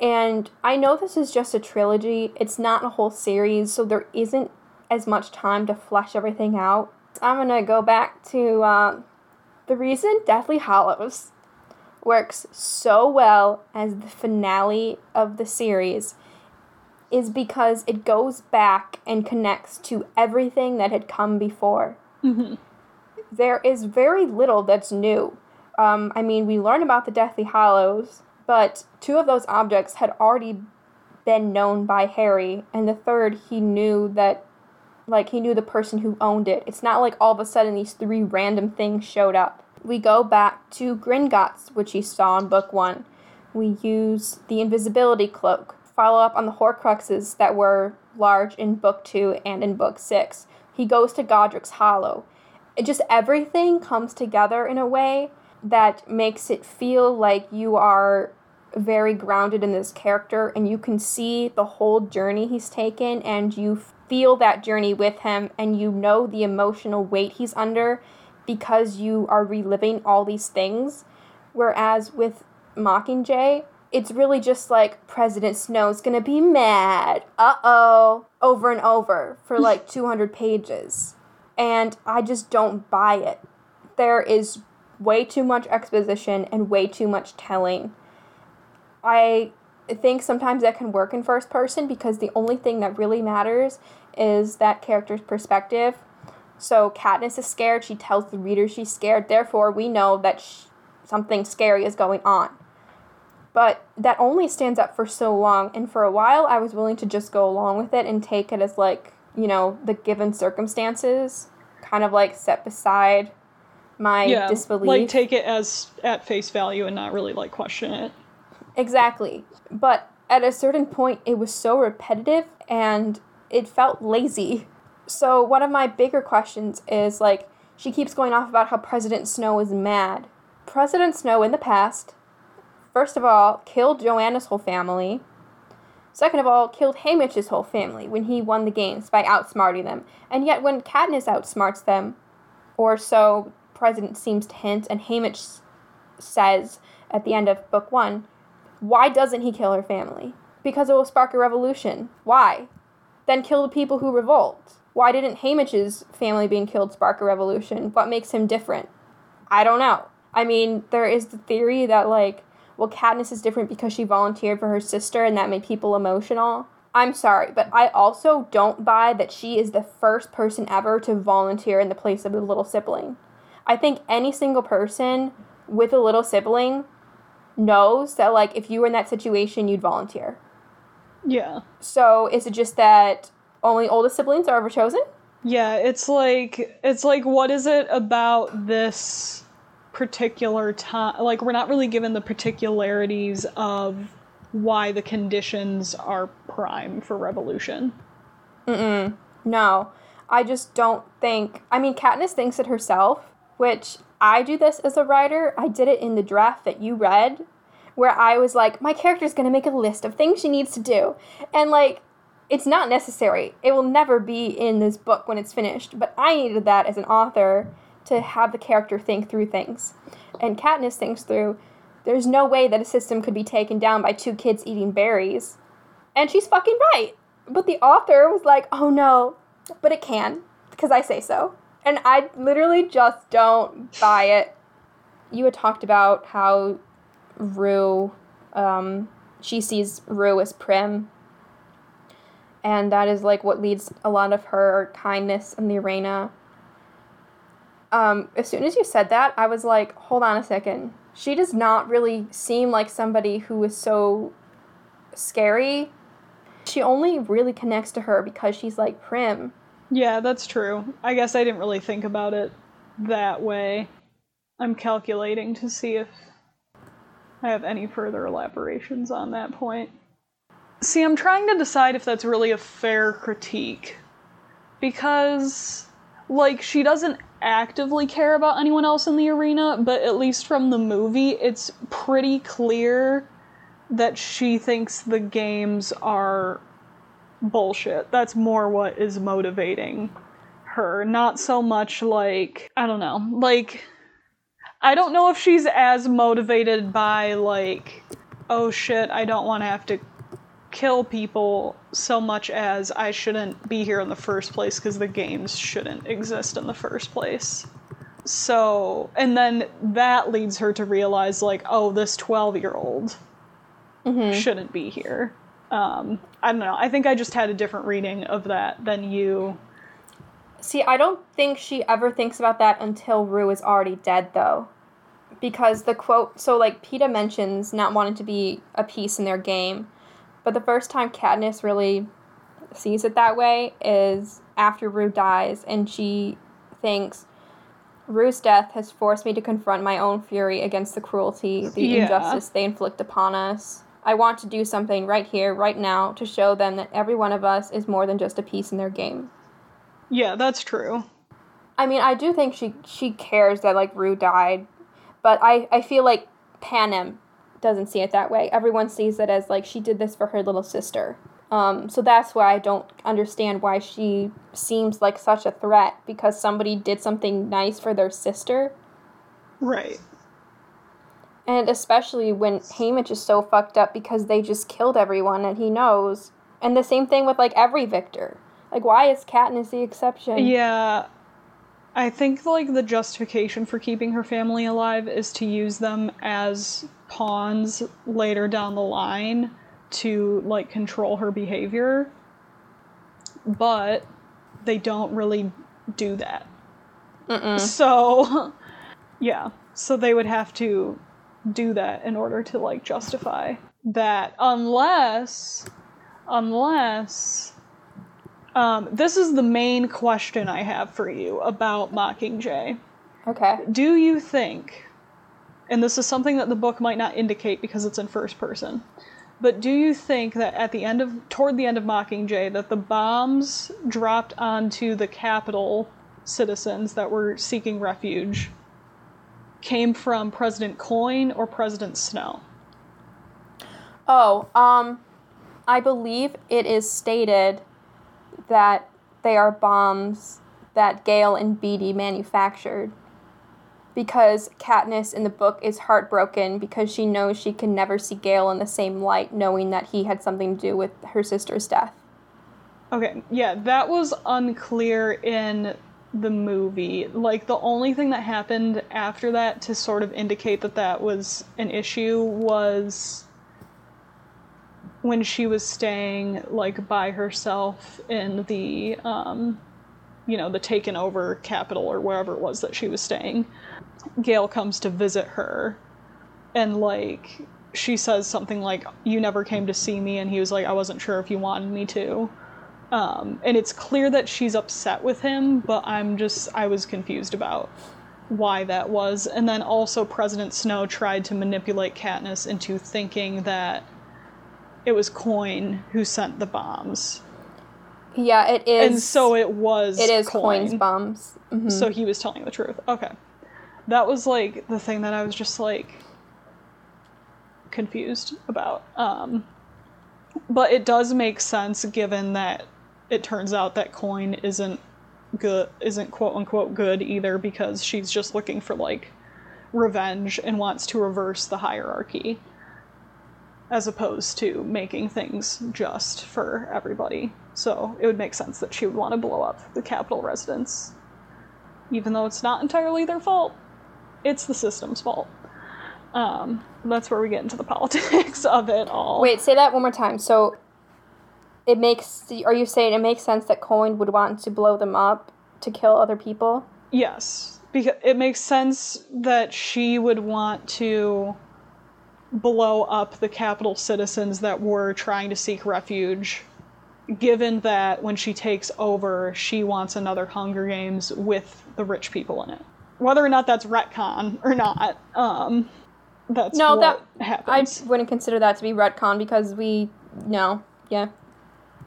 And I know this is just a trilogy, it's not a whole series, so there isn't as much time to flesh everything out. I'm gonna go back to uh, the reason Deathly Hallows works so well as the finale of the series is because it goes back and connects to everything that had come before. Mm-hmm. There is very little that's new. Um, I mean, we learn about the Deathly Hallows, but two of those objects had already been known by Harry, and the third, he knew that, like, he knew the person who owned it. It's not like all of a sudden these three random things showed up. We go back to Gringotts, which he saw in book one. We use the invisibility cloak, follow up on the Horcruxes that were large in book two and in book six. He goes to Godric's Hollow. It just everything comes together in a way that makes it feel like you are very grounded in this character and you can see the whole journey he's taken and you feel that journey with him and you know the emotional weight he's under because you are reliving all these things. Whereas with Mockingjay, it's really just like President Snow's gonna be mad, uh oh, over and over for like 200 pages. And I just don't buy it. There is way too much exposition and way too much telling. I think sometimes that can work in first person because the only thing that really matters is that character's perspective. So Katniss is scared, she tells the reader she's scared, therefore we know that sh- something scary is going on. But that only stands up for so long, and for a while I was willing to just go along with it and take it as like, you know, the given circumstances, kind of like set beside my yeah, disbelief. like take it as at face value and not really like question it. Exactly. But at a certain point, it was so repetitive and it felt lazy. So, one of my bigger questions is like, she keeps going off about how President Snow is mad. President Snow in the past, first of all, killed Johanna's whole family. Second of all, killed Haymitch's whole family when he won the games by outsmarting them. And yet, when Katniss outsmarts them, or so President seems to hint, and Haymitch says at the end of book one, why doesn't he kill her family? Because it will spark a revolution. Why? Then kill the people who revolt. Why didn't Haymitch's family being killed spark a revolution? What makes him different? I don't know. I mean, there is the theory that, like, well, Katniss is different because she volunteered for her sister and that made people emotional. I'm sorry, but I also don't buy that she is the first person ever to volunteer in the place of a little sibling. I think any single person with a little sibling knows that, like, if you were in that situation, you'd volunteer. Yeah. So is it just that only oldest siblings are ever chosen? Yeah, it's like it's like what is it about this particular time like we're not really given the particularities of why the conditions are prime for revolution. Mm-mm. No. I just don't think I mean Katniss thinks it herself, which I do this as a writer. I did it in the draft that you read, where I was like, my character's gonna make a list of things she needs to do. And like it's not necessary. It will never be in this book when it's finished. But I needed that as an author to have the character think through things. And Katniss thinks through there's no way that a system could be taken down by two kids eating berries. And she's fucking right. But the author was like, oh no, but it can, because I say so. And I literally just don't buy it. You had talked about how Rue, um, she sees Rue as Prim and that is like what leads a lot of her kindness in the arena. Um, as soon as you said that, I was like, hold on a second. She does not really seem like somebody who is so scary. She only really connects to her because she's like Prim. Yeah, that's true. I guess I didn't really think about it that way. I'm calculating to see if I have any further elaborations on that point. See, I'm trying to decide if that's really a fair critique. Because, like, she doesn't actively care about anyone else in the arena, but at least from the movie, it's pretty clear that she thinks the games are bullshit. That's more what is motivating her. Not so much like, I don't know, like, I don't know if she's as motivated by, like, oh shit, I don't want to have to kill people so much as I shouldn't be here in the first place because the games shouldn't exist in the first place. So, and then that leads her to realize, like, oh, this 12 year old Mm-hmm. shouldn't be here. Um, I don't know. I think I just had a different reading of that than you. See, I don't think she ever thinks about that until Rue is already dead, though. Because the quote, so like Peeta mentions not wanting to be a piece in their game, but the first time Katniss really sees it that way is after Rue dies, and she thinks, Rue's death has forced me to confront my own fury against the cruelty, the Yeah. injustice they inflict upon us. I want to do something right here, right now, to show them that every one of us is more than just a piece in their game. Yeah, that's true. I mean, I do think she she cares that like Rue died, but I I feel like Panem doesn't see it that way. Everyone sees it as like she did this for her little sister. Um, so that's why I don't understand why she seems like such a threat because somebody did something nice for their sister, Right. and especially when Haymitch is so fucked up because they just killed everyone and he knows. And the same thing with like every victor. Like, why is Katniss the exception? Yeah. I think like the justification for keeping her family alive is to use them as pawns later down the line to like control her behavior. But they don't really do that. Mm-mm. So yeah, so they would have to do that in order to like justify that unless unless um, this is the main question I have for you about Mockingjay. Okay. Do you think, and this is something that the book might not indicate because it's in first person, but do you think that at the end of, toward the end of Mockingjay, that the bombs dropped onto the Capitol citizens that were seeking refuge came from President Coin or President Snow? Oh, um, I believe it is stated that they are bombs that Gale and Beetee manufactured. Because Katniss in the book is heartbroken because she knows she can never see Gale in the same light, knowing that he had something to do with her sister's death. Okay, yeah, that was unclear in the movie. Like, the only thing that happened after that to sort of indicate that that was an issue was when she was staying, like, by herself in the, um, you know, the taken over Capitol or wherever it was that she was staying. Gale comes to visit her, and, like, she says something like, You never came to see me, and he was like, I wasn't sure if you wanted me to. Um, and it's clear that she's upset with him, but I'm just, I was confused about why that was. And then also, President Snow tried to manipulate Katniss into thinking that it was Coin who sent the bombs. Yeah, it is. and so it was. it is Coin. Coin's bombs. hmm So he was telling the truth. Okay. That was like the thing that I was just like confused about. Um, but it does make sense given that it turns out that Coin isn't good isn't quote unquote good either because she's just looking for like revenge and wants to reverse the hierarchy as opposed to making things just for everybody. So it would make sense that she would want to blow up the Capitol residence even though it's not entirely their fault. It's the system's fault. Um, that's where we get into the politics of it all. Wait, say that one more time. So, it makes. Are you saying it makes sense that Coin would want to blow them up to kill other people? Yes, because it makes sense that she would want to blow up the Capitol citizens that were trying to seek refuge, given that when she takes over, she wants another Hunger Games with the rich people in it. Whether or not that's retcon or not, um, that's No, what that- I wouldn't consider that to be retcon because we no, yeah.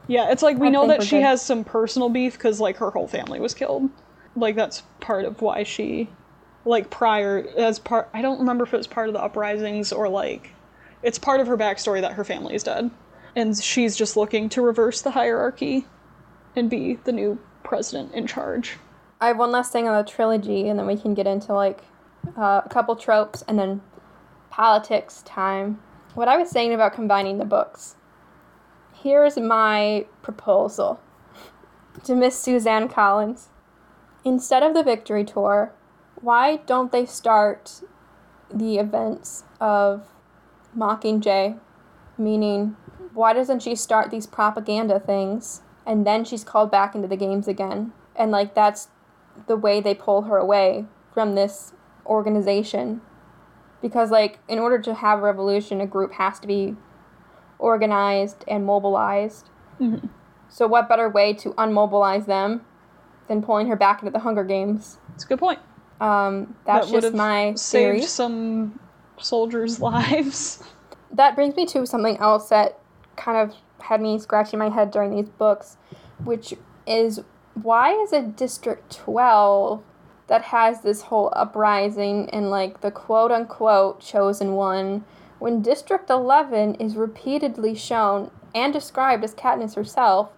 yeah, it's like we I know that she good. has some personal beef because like her whole family was killed. Like that's part of why she, like prior as part. I don't remember if it was part of the uprisings or like, it's part of her backstory that her family is dead, and she's just looking to reverse the hierarchy, and be the new president in charge. I have one last thing on the trilogy, and then we can get into like uh, a couple tropes and then politics time. What I was saying about combining the books. Here's my proposal to Miss Suzanne Collins. Instead of the victory tour, why don't they start the events of Mockingjay? Meaning, why doesn't she start these propaganda things and then she's called back into the games again? And like that's the way they pull her away from this organization. Because like in order to have a revolution, a group has to be organized and mobilized. Mhm. So what better way to unmobilize them than pulling her back into the Hunger Games? It's a good point. Um, that's that would just have my saved some soldiers' lives. that brings me to something else that kind of had me scratching my head during these books, which is why is it District 12 that has this whole uprising and like the quote unquote chosen one when District 11 is repeatedly shown and described as Katniss herself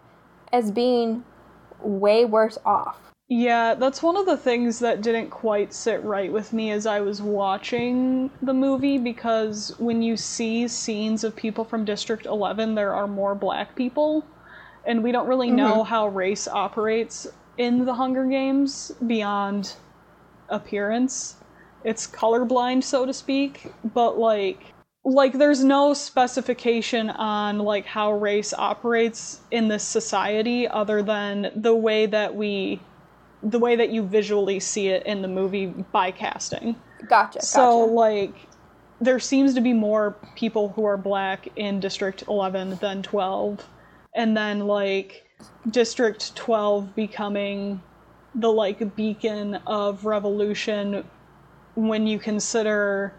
as being way worse off? Yeah, that's one of the things that didn't quite sit right with me as I was watching the movie because when you see scenes of people from District 11, there are more black people, and we don't really know mm-hmm. how race operates in the Hunger Games beyond appearance. It's colorblind, so to speak, but like like there's no specification on like how race operates in this society other than the way that we the way that you visually see it in the movie by casting. Gotcha. So gotcha. like there seems to be more people who are black in District 11 than 12 and then like District 12 becoming the like beacon of revolution when you consider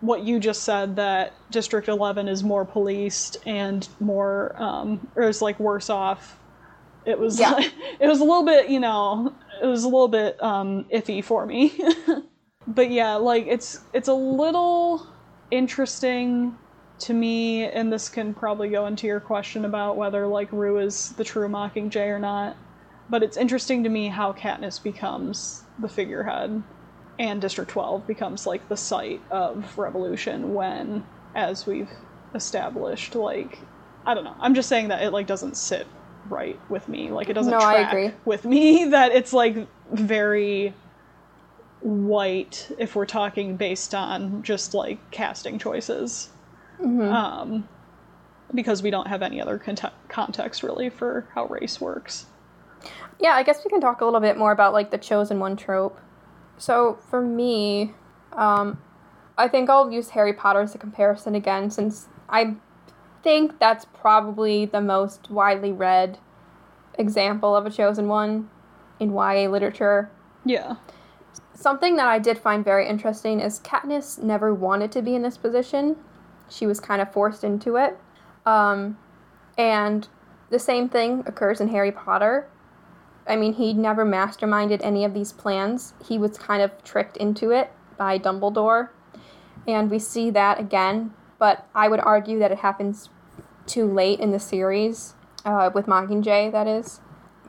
what you just said that District 11 is more policed and more um or is like worse off. It was Yeah. it was a little bit, you know, it was a little bit um iffy for me. but yeah, like it's it's a little interesting to me and this can probably go into your question about whether like Rue is the true Mockingjay or not. But it's interesting to me how Katniss becomes the figurehead and District 12 becomes like the site of revolution when as we've established like I don't know. I'm just saying that it like doesn't sit right with me. Like it doesn't No, I track agree. with me that it's like very white if we're talking based on just like casting choices. Mhm. Um because we don't have any other conte- context really for how race works. Yeah, I guess we can talk a little bit more about like the chosen one trope. So for me, um, I think I'll use Harry Potter as a comparison again, since I think that's probably the most widely read example of a chosen one in YA literature. Yeah. Something that I did find very interesting is Katniss never wanted to be in this position. She was kind of forced into it. Um, and the same thing occurs in Harry Potter. I mean, he never masterminded any of these plans. He was kind of tricked into it by Dumbledore. And we see that again, but I would argue that it happens too late in the series, uh, with Mockingjay, that is.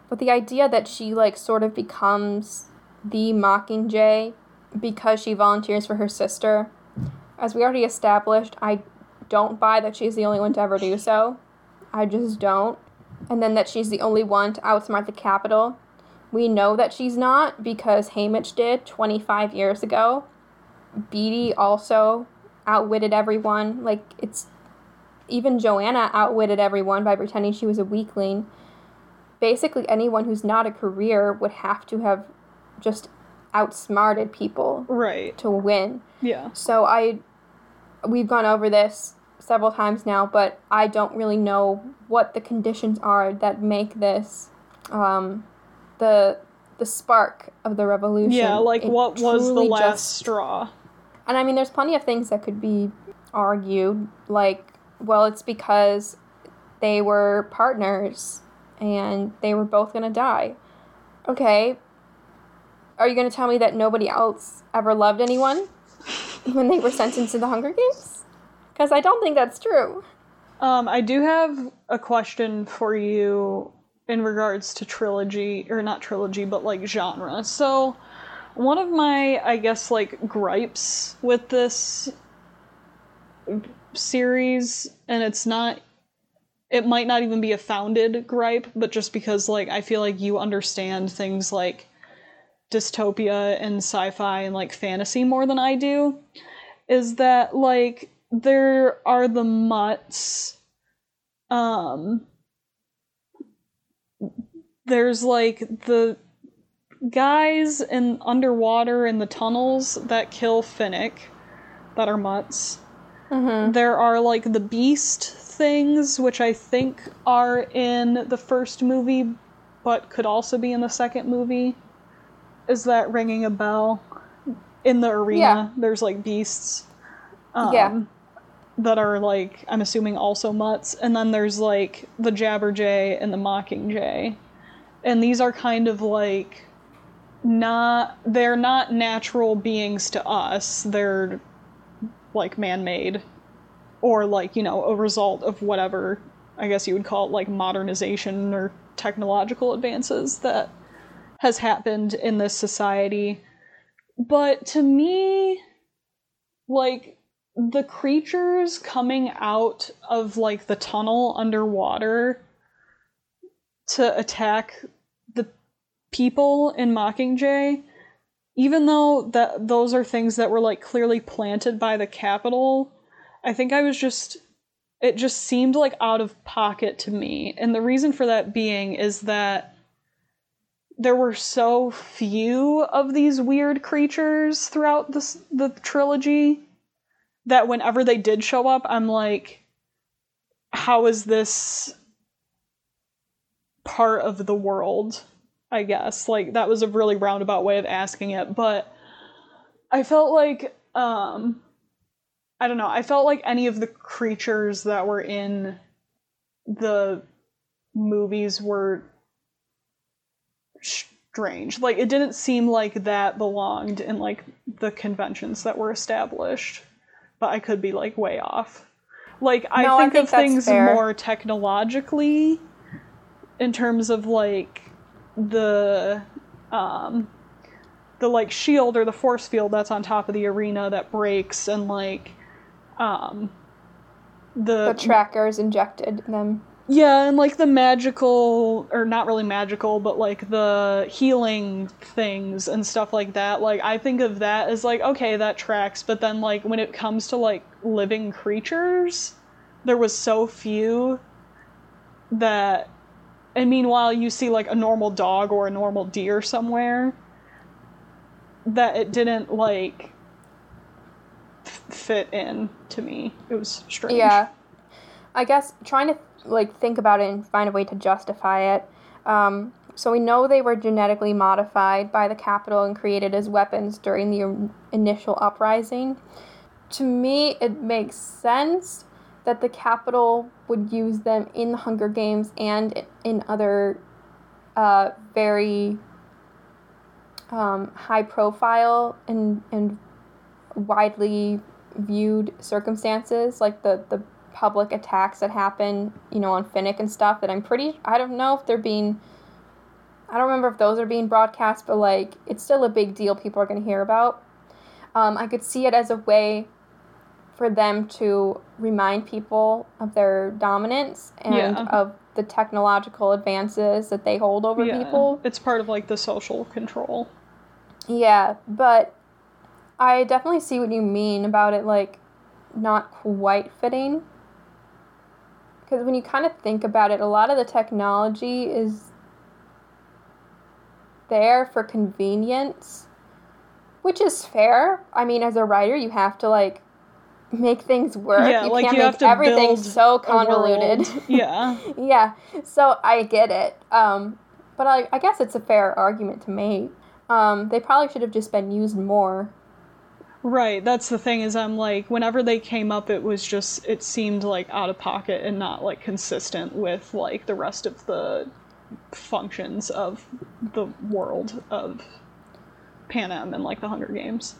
But the idea that she, like, sort of becomes the Mockingjay because she volunteers for her sister, as we already established, I don't buy that she's the only one to ever do so. I just don't. And then that she's the only one to outsmart the Capitol. We know that she's not because Haymitch did 25 years ago. Beetee also outwitted everyone. Like, it's. Even Johanna outwitted everyone by pretending she was a weakling. Basically, anyone who's not a career would have to have just outsmarted people Right. to win. Yeah. So I we've gone over this several times now, but I don't really know what the conditions are that make this um, the the spark of the revolution. Yeah, like It what was the last just- straw? And I mean, there's plenty of things that could be argued, like, well, it's because they were partners and they were both going to die. Okay. Are you going to tell me that nobody else ever loved anyone when they were sentenced to the Hunger Games? Because I don't think that's true. Um, I do have a question for you in regards to trilogy, or not trilogy, but like genre. So, one of my, I guess, like gripes with this series, and it's not, it might not even be a founded gripe, but just because, like, I feel like you understand things like dystopia and sci fi and like fantasy more than I do, is that, like, there are the mutts. Um, there's like the guys in underwater in the tunnels that kill Finnick that are mutts. Mm-hmm. There are like the beast things, which I think are in the first movie, but could also be in the second movie. Is that ringing a bell? In the arena, Yeah. there's like beasts. Um, Yeah. That are like, I'm assuming also mutts. And then there's like the Jabberjay and the Mockingjay. And these are kind of like not they're not natural beings to us. They're like man-made or like, you know, a result of whatever I guess you would call it like modernization or technological advances that has happened in this society. But to me, like the creatures coming out of like the tunnel underwater to attack people in Mockingjay, even though that those are things that were like clearly planted by the Capitol, I think I was just it just seemed like out of pocket to me. And the reason for that being is that there were so few of these weird creatures throughout the trilogy that whenever they did show up, I'm like, how is this part of the world? I guess. Like that was a really roundabout way of asking it, but I felt like um I don't know, I felt like any of the creatures that were in the movies were strange. Like it didn't seem like that belonged in like the conventions that were established. But I could be like way off. Like I No, I think, think of things fair. more technologically in terms of like the um the like shield or the force field that's on top of the arena that breaks and like um The the trackers injected them. yeah, and like the magical, or not really magical, but like the healing things and stuff like that. Like, I think of that as like, okay, that tracks. But then, like, when it comes to like living creatures, there was so few that. And meanwhile, you see like a normal dog or a normal deer somewhere, that it didn't like f- fit in to me. It was strange. Yeah. I guess trying to like think about it and find a way to justify it. Um, so we know they were genetically modified by the Capitol and created as weapons during the initial uprising. To me, it makes sense that the Capitol would use them in the Hunger Games and in other uh, very um, high profile and, and widely viewed circumstances, like the, the public attacks that happen, you know, on Finnick and stuff, that I'm pretty, I don't know if they're being, I don't remember if those are being broadcast, but like, it's still a big deal people are going to hear about. Um, I could see it as a way for them to remind people of their dominance and Yeah. of the technological advances that they hold over Yeah, people. It's part of like the social control. Yeah, but I definitely see what you mean about it, like, not quite fitting. Because when you kind of think about it, a lot of the technology is there for convenience, which is fair. I mean, as a writer, you have to, like, make things work. Yeah, you like can't you make have to everything build so convoluted. Yeah. yeah, so I get it. Um, but I, I guess it's a fair argument to make. Um, they probably should have just been used more. Right, that's the thing is I'm like whenever they came up it was just it seemed like out of pocket and not like consistent with like the rest of the functions of the world of Panem and like the Hunger Games.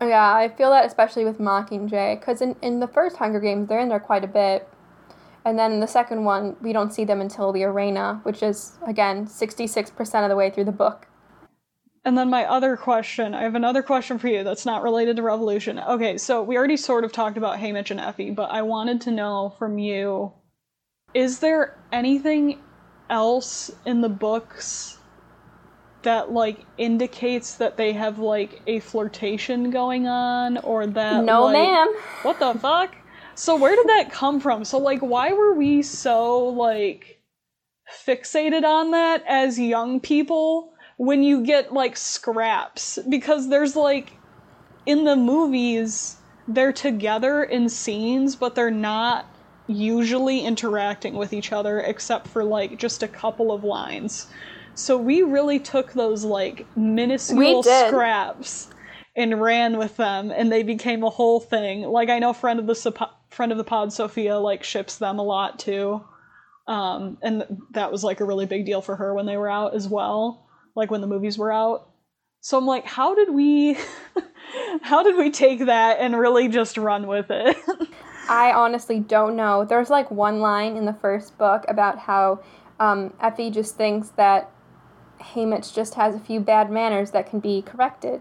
Yeah, I feel that especially with Mockingjay, because in, in the first Hunger Games, they're in there quite a bit. And then in the second one, we don't see them until the arena, which is, again, 66% of the way through the book. And then my other question, I have another question for you that's not related to Revolution. Okay, so we already sort of talked about Haymitch and Effie, but I wanted to know from you is there anything else in the books that like indicates that they have like a flirtation going on or that No, like, ma'am. what the fuck? So where did that come from? So like why were we so like fixated on that as young people when you get like scraps? Because there's like in the movies they're together in scenes but they're not usually interacting with each other except for like just a couple of lines so we really took those like minuscule scraps and ran with them, and they became a whole thing. Like I know friend of the friend of the pod Sophia like ships them a lot too, um, and that was like a really big deal for her when they were out as well. Like when the movies were out. So I'm like, how did we, how did we take that and really just run with it? I honestly don't know. There's like one line in the first book about how um, Effie just thinks that Haymitch just has a few bad manners that can be corrected.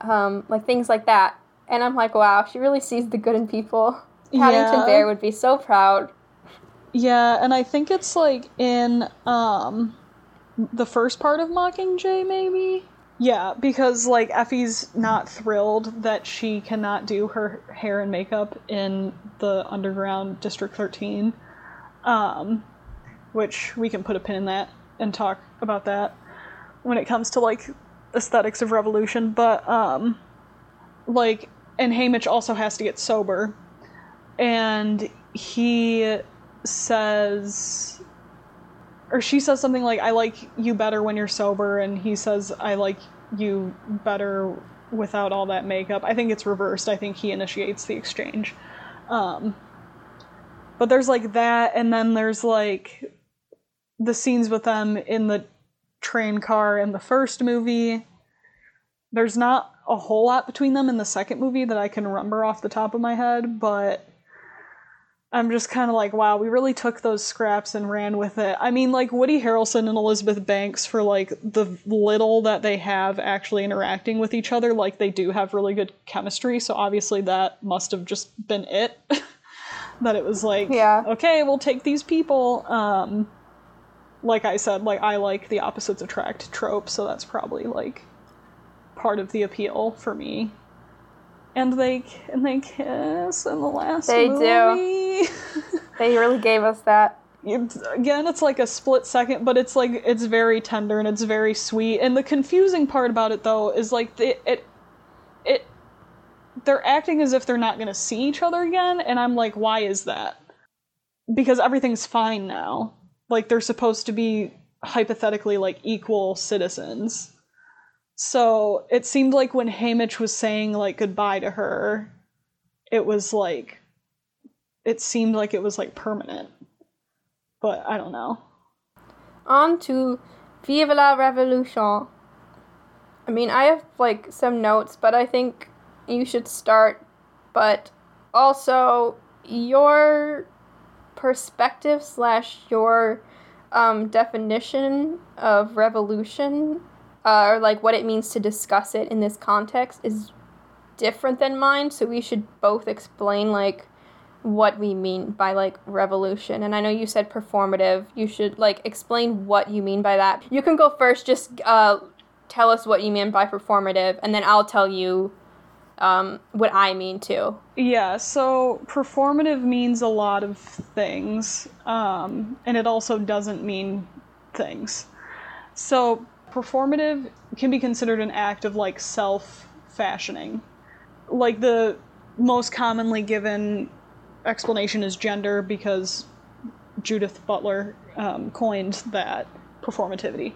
Um, like things like that. And I'm like, wow, she really sees the good in people. Paddington Yeah. Bear would be so proud. Yeah, and I think it's like in um the first part of Mockingjay maybe. Yeah, because like Effie's not thrilled that she cannot do her hair and makeup in the underground District 13. Um which we can put a pin in that and talk about that when it comes to like aesthetics of revolution, but um like and Haymitch also has to get sober. And he says or she says something like i like you better when you're sober and he says i like you better without all that makeup. I think it's reversed. I think he initiates the exchange. Um, but there's like that and then there's like the scenes with them in the train car in the first movie there's not a whole lot between them in the second movie that i can remember off the top of my head but I'm just kind of like, wow, we really took those scraps and ran with it. I mean, like Woody Harrelson and Elizabeth Banks, for like the little that they have actually interacting with each other, like they do have really good chemistry. So obviously that must have just been it. that it was like, Yeah. okay, we'll take these people. Um, like I said, like I like the opposites attract trope, so that's probably like part of the appeal for me. And they and they kiss in the last They do. They really gave us that. It's- again, it's like a split second, but it's like it's very tender and it's very sweet. And the confusing part about it though is like the, it it they're acting as if they're not going to see each other again, and I'm like, why is that? Because everything's fine now. Like they're supposed to be hypothetically like equal citizens. So it seemed like when Haymitch was saying like goodbye to her, it was like it seemed like it was like permanent. But I don't know. On to Vive la Revolution. I mean, I have like some notes, but I think you should start. But also, your perspective slash your um, definition of revolution, uh, or like what it means to discuss it in this context, is different than mine. So we should both explain like what we mean by like revolution and i know you said performative you should like explain what you mean by that you can go first just uh, tell us what you mean by performative and then i'll tell you um, what i mean too Yeah, so performative means a lot of things, um, and it also doesn't mean things. So, performative can be considered an act of like self fashioning. Like, the most commonly given explanation is gender because Judith Butler um, coined that performativity.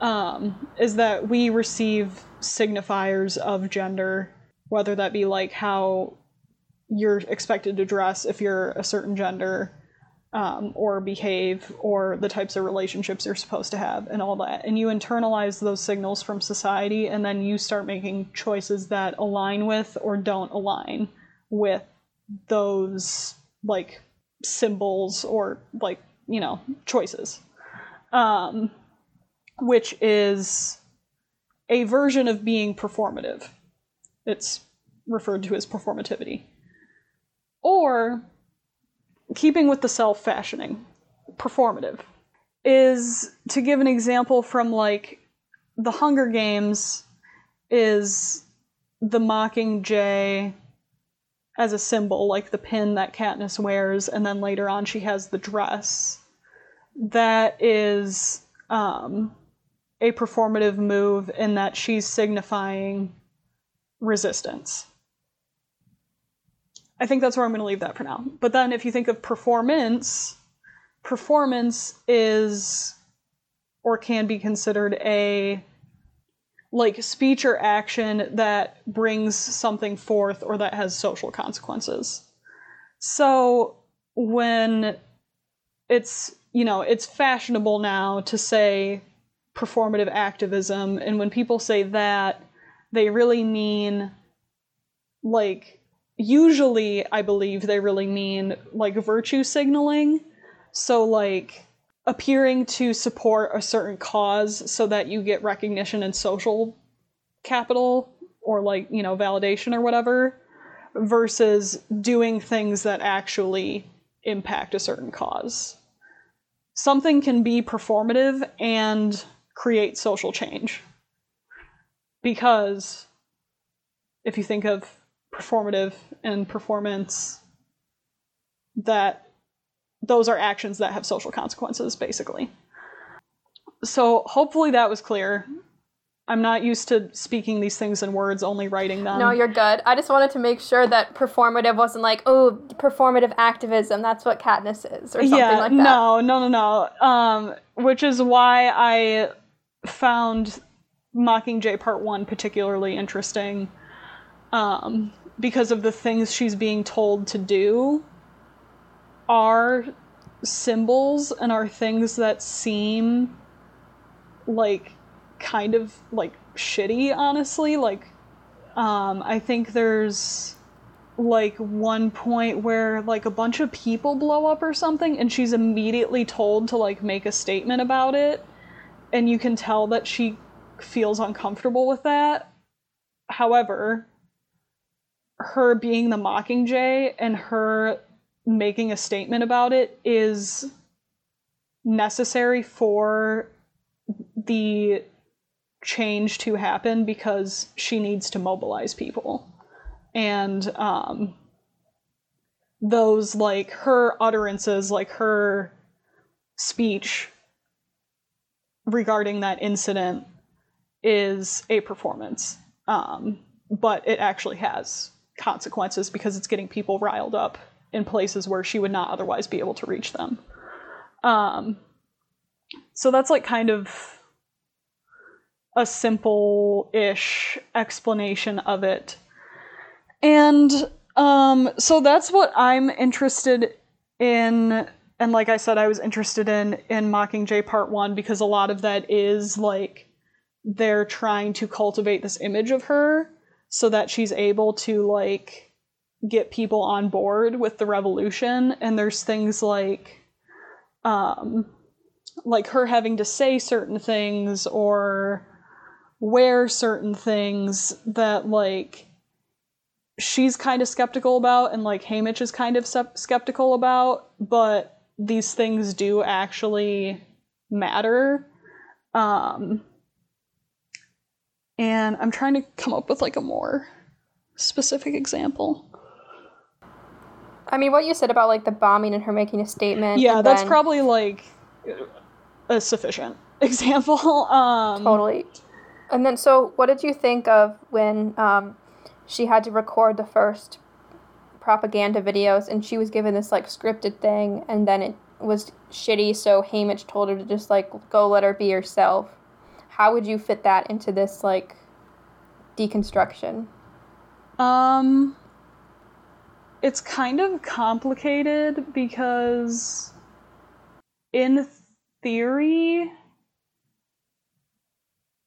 um, is that we receive signifiers of gender, whether that be like how you're expected to dress if you're a certain gender, um, or behave, or the types of relationships you're supposed to have, and all that. And you internalize those signals from society, and then you start making choices that align with or don't align with those like symbols or like you know choices um, which is a version of being performative it's referred to as performativity or keeping with the self fashioning performative is to give an example from like the hunger games is the mockingjay as a symbol, like the pin that Katniss wears, and then later on she has the dress. That is um, a performative move in that she's signifying resistance. I think that's where I'm going to leave that for now. But then if you think of performance, performance is or can be considered a like speech or action that brings something forth or that has social consequences. So when it's, you know, it's fashionable now to say performative activism, and when people say that, they really mean like usually I believe they really mean like virtue signaling. So like appearing to support a certain cause so that you get recognition and social capital or like, you know, validation or whatever versus doing things that actually impact a certain cause. Something can be performative and create social change. Because if you think of performative and performance, that those are actions that have social consequences, basically. So hopefully that was clear. I'm not used to speaking these things in words, only writing them. No, you're good. I just wanted to make sure that performative wasn't like, oh, performative activism. That's what Katniss is, or something yeah, like that. No, no, no, no. Um, which is why I found Mockingjay Part One particularly interesting, um, because of the things she's being told to do are symbols and are things that seem like kind of like shitty honestly. Like um i think there's like one point where like a bunch of people blow up or something and she's immediately told to like make a statement about it. And you can tell that she feels uncomfortable with that however her being the mockingjay and her making a statement about it is necessary for the change to happen because she needs to mobilize people. And um, those, like, her utterances, like her speech regarding that incident is a performance. Um, but it actually has consequences because it's getting people riled up in places where she would not otherwise be able to reach them. Um, so that's like kind of a simple ish explanation of it. And um, so that's what I'm interested in. And like I said, I was interested in in Mockingjay Part One because a lot of that is like they're trying to cultivate this image of her so that she's able to like get people on board with the revolution. And there's things like um like her having to say certain things or wear certain things that like she's kind of skeptical about and like Haymitch is kind of skeptical about but these things do actually matter. Um and I'm trying to come up with like a more specific example I mean, what you said about like the bombing and her making a statement. Yeah, that's then... probably like a sufficient example. Um, totally. And then, so what did you think of when um, she had to record the first propaganda videos and she was given this like scripted thing and then it was shitty, so Haymitch told her to just like go let her be herself. How would you fit that into this like deconstruction? Um it's kind of complicated because in theory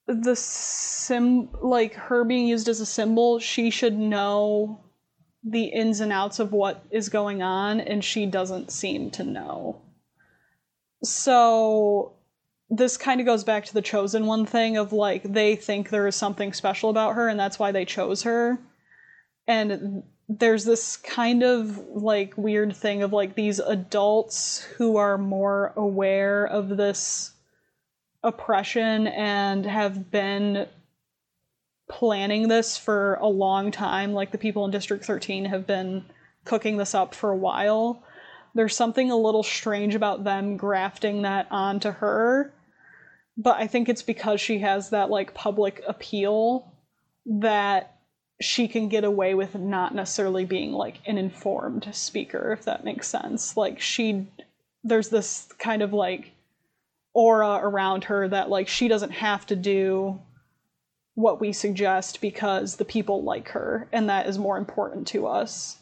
the sim like her being used as a symbol she should know the ins and outs of what is going on and she doesn't seem to know so this kind of goes back to the chosen one thing of like they think there is something special about her and that's why they chose her. And there's this kind of like weird thing of like these adults who are more aware of this oppression and have been planning this for a long time. Like the people in district 13 have been cooking this up for a while. There's something a little strange about them grafting that onto her but i think it's because she has that like public appeal that she can get away with not necessarily being like an informed speaker if that makes sense. Like she there's this kind of like aura around her that like she doesn't have to do what we suggest because the people like her and that is more important to us.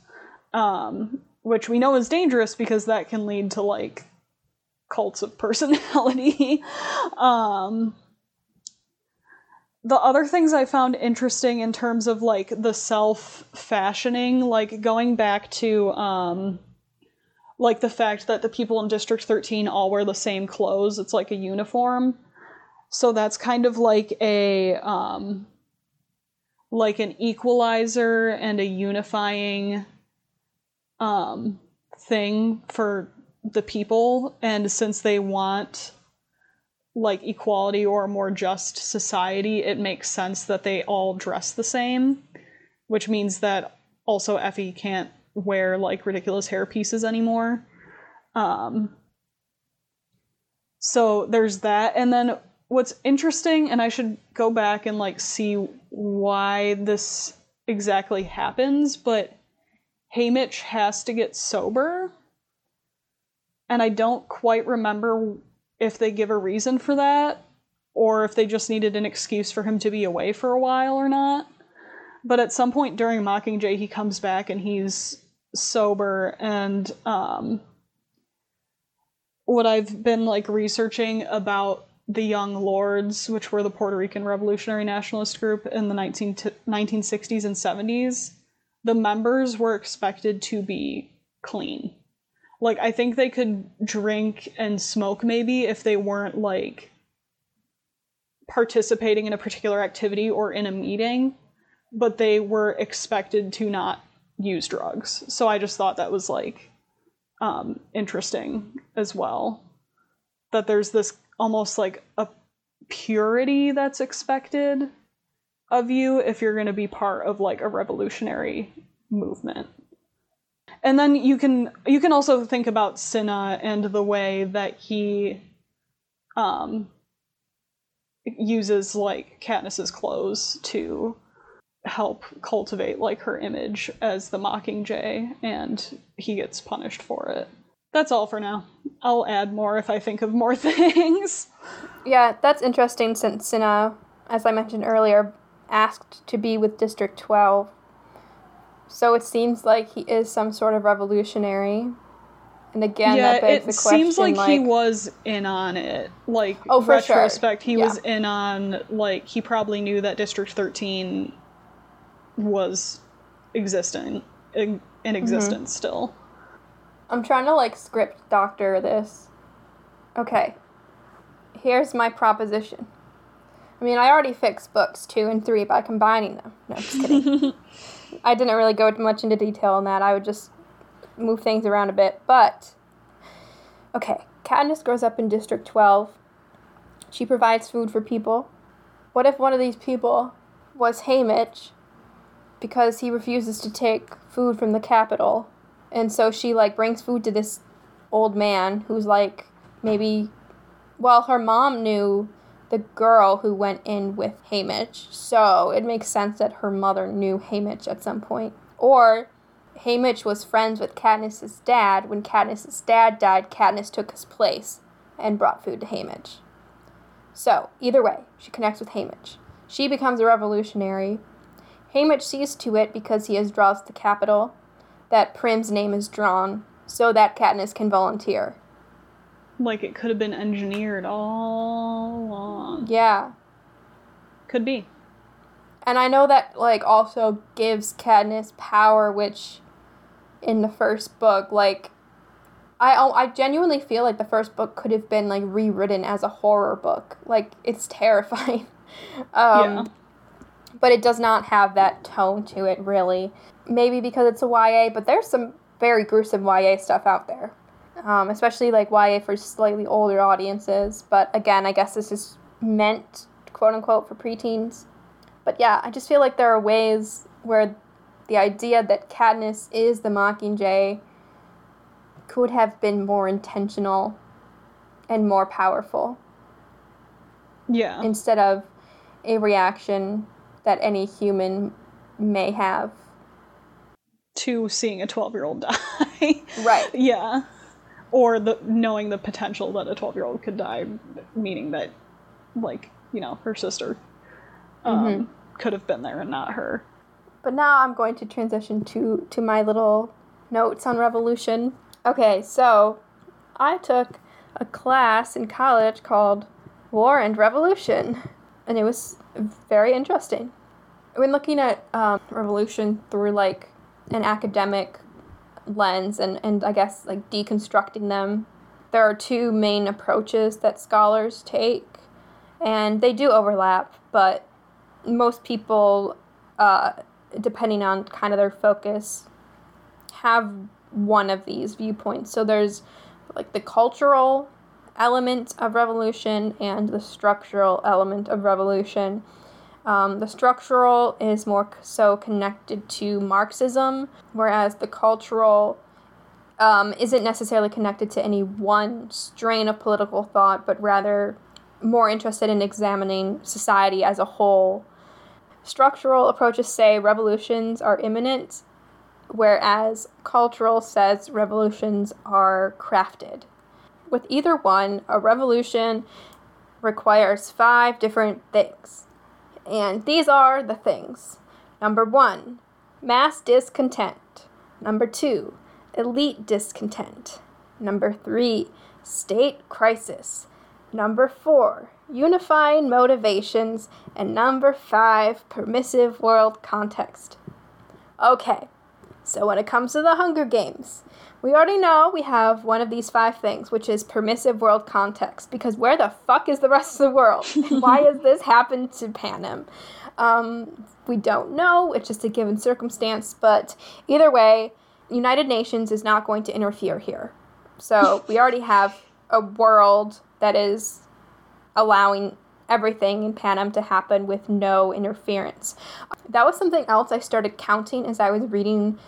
Um which we know is dangerous because that can lead to like cults of personality um the other things I found interesting in terms of like the self fashioning, like going back to um like the fact that the people in District 13 all wear the same clothes. It's like a uniform. So that's kind of like a um like an equalizer and a unifying um thing for the people and since they want like equality or a more just society, it makes sense that they all dress the same, which means that also Effie can't wear like ridiculous hair pieces anymore. Um, so there's that, and then what's interesting, and I should go back and like see why this exactly happens, but Haymitch has to get sober, and I don't quite remember if they give a reason for that or if they just needed an excuse for him to be away for a while or not. But at some point during Mockingjay, he comes back and he's sober. And um, what I've been like researching about the Young Lords, which were the Puerto Rican Revolutionary Nationalist group in the 19 t- 1960s and 70s, the members were expected to be clean like I think they could drink and smoke maybe if they weren't like participating in a particular activity or in a meeting, but they were expected to not use drugs. So I just thought that was like um, interesting as well. That there's this almost like a purity that's expected of you if you're going to be part of like a revolutionary movement and then you can you can also think about Cinna and the way that he um uses like Katniss's clothes to help cultivate like her image as the Mockingjay and he gets punished for it. That's all for now. I'll add more if I think of more things. Yeah, that's interesting since Cinna, as I mentioned earlier, asked to be with District 12 so it seems like he is some sort of revolutionary. And again, yeah, it the question. seems like, like, he was in on it. Like Oh, for sure. retrospect, he Yeah. was in on like he probably knew that District Thirteen was existing in, Mm-hmm. in existence still. I'm trying to like script doctor this. Okay. Here's my proposition. I mean, I already fixed books two and three by combining them. No, just kidding. I didn't really go much into detail on that. I would just move things around a bit. But, okay, Katniss grows up in District 12. She provides food for people. What if one of these people was Haymitch because he refuses to take food from the Capitol? And so she, like, brings food to this old man who's, like, maybe. Well, her mom knew the girl who went in with Haymitch, so it makes sense that her mother knew Haymitch at some point. Or Haymitch was friends with Katniss's dad. When Katniss's dad died, Katniss took his place and brought food to Haymitch. So, either way, she connects with Haymitch. She becomes a revolutionary. Haymitch sees to it because he has draws the Capitol that Prim's name is drawn so that Katniss can volunteer. Like it could have been engineered all along. Yeah. Could be. And I know that like also gives Katniss power which in the first book like I I genuinely feel like the first book could have been like rewritten as a horror book. Like it's terrifying. um Yeah. but it does not have that tone to it really. Maybe because it's a YA, but there's some very gruesome YA stuff out there. Um, especially like YA for slightly older audiences. But again, I guess this is meant, quote unquote, for preteens. But yeah, I just feel like there are ways where the idea that Katniss is the Mockingjay could have been more intentional and more powerful Yeah. instead of a reaction that any human may have. to seeing a 12 year old die. Right. yeah. Or the knowing the potential that a 12 year old could die, meaning that, like, you know, her sister um, Mhm. could have been there and not her. But now I'm going to transition to to my little notes on revolution. Okay, so I took a class in college called War and Revolution, and it was very interesting. When looking at um, revolution through like an academic lens and, and I guess like deconstructing them, there are two main approaches that scholars take, and they do overlap, but most people uh, depending on kind of their focus, have one of these viewpoints. So there's like the cultural element of revolution and the structural element of revolution. Um, the structural is more so connected to Marxism, whereas the cultural um, isn't necessarily connected to any one strain of political thought, but rather more interested in examining society as a whole Structural approaches say revolutions are imminent, whereas cultural says revolutions are crafted. With either one, a revolution requires five different things. And these are the things. Number one, mass discontent. Number two, elite discontent. Number three, state crisis. Number four, unifying motivations. And number five, permissive world context. Okay, so when it comes to the Hunger Games, we already know we have one of these five things, which is permissive world context. Because where the fuck is the rest of the world? Why has this happened to Panem? Um, we don't know. It's just a given circumstance. But either way, United Nations is not going to interfere here. So we already have a world that is allowing everything in Panem to happen with no interference. That was something else I started counting as I was reading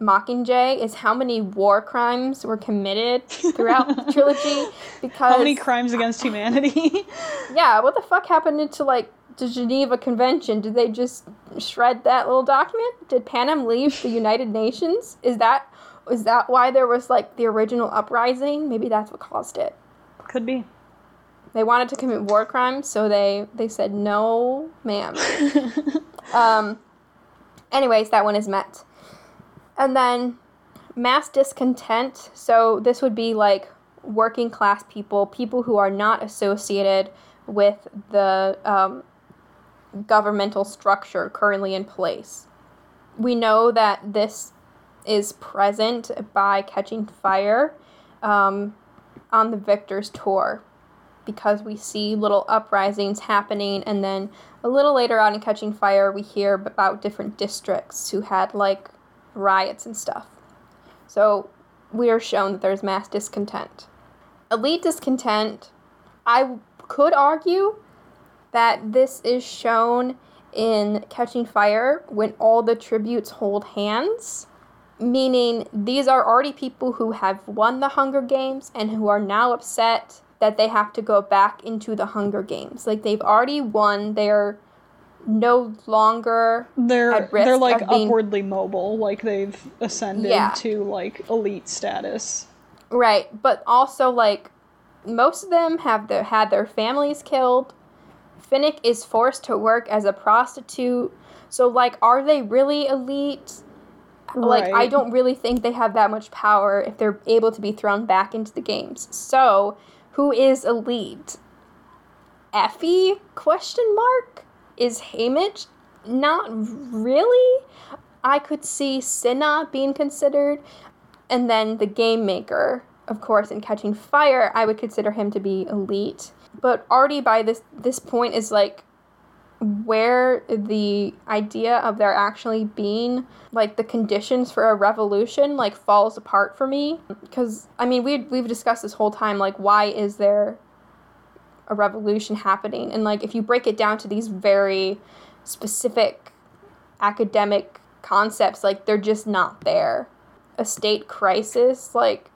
Mockingjay is how many war crimes were committed throughout the trilogy because How many crimes against humanity? yeah, what the fuck happened to like the Geneva Convention? Did they just shred that little document? Did Panem leave the United Nations? Is that is that why there was like the original uprising? Maybe that's what caused it. Could be. They wanted to commit war crimes, so they they said no, ma'am. um. Anyways, that one is met, and then mass discontent. So this would be like working class people, people who are not associated with the um, governmental structure currently in place. We know that this is present by catching fire um, on the Victor's tour because we see little uprisings happening and then a little later on in catching fire we hear about different districts who had like riots and stuff so we are shown that there's mass discontent elite discontent i could argue that this is shown in catching fire when all the tributes hold hands meaning these are already people who have won the hunger games and who are now upset that they have to go back into the Hunger Games. Like they've already won, they're no longer They're At risk they're like of being- upwardly mobile, like they've ascended Yeah. to like elite status. right, but also like most of them have their, had their families killed. Finnick is forced to work as a prostitute. So, like, are they really elite? Like, I don't really think they have that much power if they're able to be thrown back into the games. So, who is elite? Effie? Question mark? Is Haymitch? Not really. I could see Cinna being considered, and then the game maker, of course, in Catching Fire, I would consider him to be elite. But already by this this point is like where the idea of there actually being like the conditions for a revolution like falls apart for me because i mean we we've discussed this whole time like why is there a revolution happening and like if you break it down to these very specific academic concepts like they're just not there a state crisis like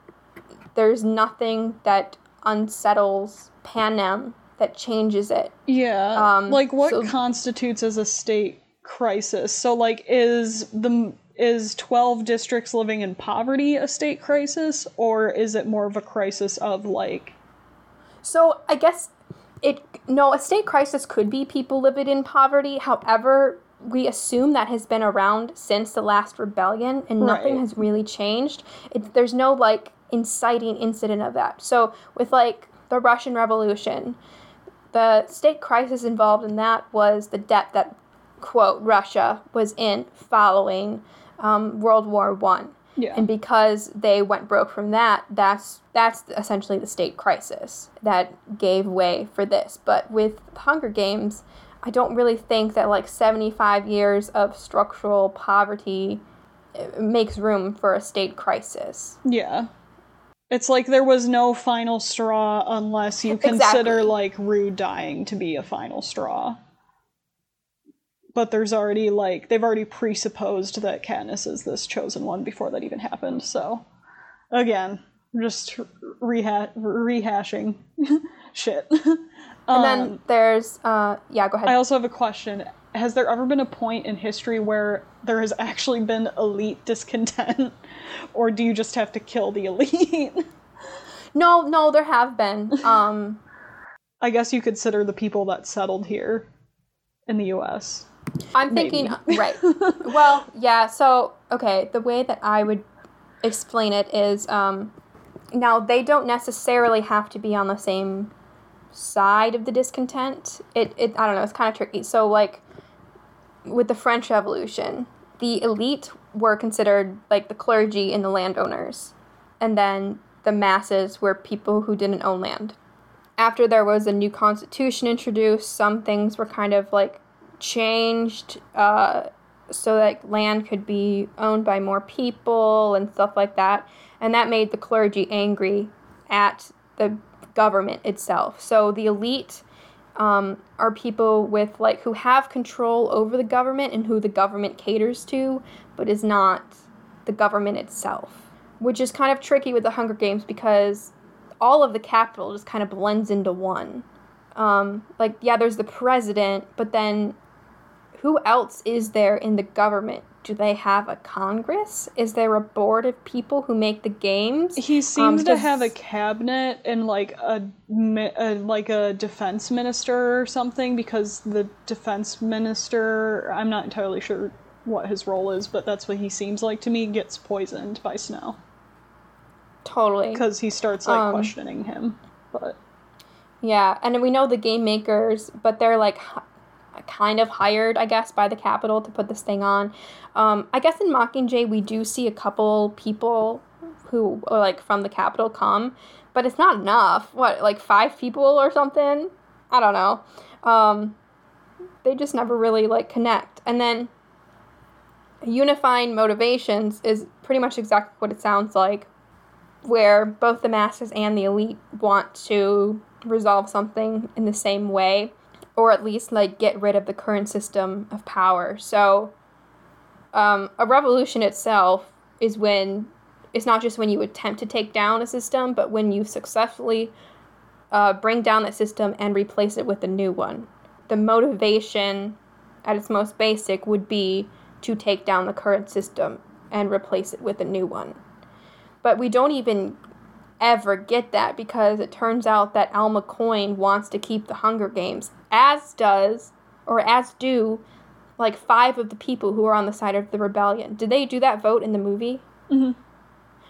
there's nothing that unsettles panem that changes it Yeah. Um, like what so- constitutes as a state crisis? So like is the is 12 districts living in poverty a state crisis or is it more of a crisis of like So I guess no, a state crisis could be people living in poverty. However, we assume that has been around since the last rebellion and nothing Right. has really changed. It, there's no like inciting incident of that. So with like the Russian Revolution, the state crisis involved in that was the debt that quote Russia was in following um, World War One. Yeah. And because they went broke from that, that's that's essentially the state crisis that gave way for this. But with Hunger Games, I don't really think that like 75 years of structural poverty uh, makes room for a state crisis. yeah. It's like there was no final straw unless you consider Exactly. like Rue dying to be a final straw. But there's already like they've already presupposed that Katniss is this chosen one before that even happened. So again, just reha- rehashing shit. And Um, then there's uh yeah, go ahead. I also have a question. Has there ever been a point in history where there has actually been elite discontent? Or do you just have to kill the elite? no, no, there have been. Um I guess you consider the people that settled here in the US. I'm thinking right. Well, yeah, so okay, the way that I would explain it is um now they don't necessarily have to be on the same side of the discontent. It it I don't know, it's kind of tricky. So like with the French Revolution, the elite were considered like the clergy and the landowners. And then the masses were people who didn't own land. After there was a new constitution introduced, some things were kind of like changed uh, so that land could be owned by more people and stuff like that. And that made the clergy angry at the government itself. So the elite um, are people with like who have control over the government and who the government caters to, but is not the government itself. Which is kind of tricky with the Hunger Games because all of the Capitol just kind of blends into one. Um, like, yeah, there's the president, but then who else is there in the government? Do they have a Congress? Is there a board of people who make the games? He seems to does- have a cabinet and like a, a like a defense minister or something because the defense minister, I'm not entirely sure what his role is, but that's what he seems like to me, gets poisoned by Snow Totally. because he starts like Um, questioning him. But Yeah, and we know the game makers, but they're like kind of hired, I guess, by the Capitol to put this thing on. Um, I guess in Mockingjay we do see a couple people who are like from the Capitol come, but it's not enough. What, like five people or something? I don't know. Um, they just never really like connect. And then unifying motivations is pretty much exactly what it sounds like where both the masses and the elite want to resolve something in the same way or at least like get rid of the current system of power. So um, a revolution itself is when it's not just when you attempt to take down a system but when you successfully uh, bring down that system and replace it with a new one. The motivation at its most basic would be to take down the current system and replace it with a new one. But we don't even ever get that because it turns out that Alma Coin wants to keep the Hunger Games, as does, or as do, like five of the people who are on the side of the rebellion. Did they do that vote in the movie? Mm-hmm.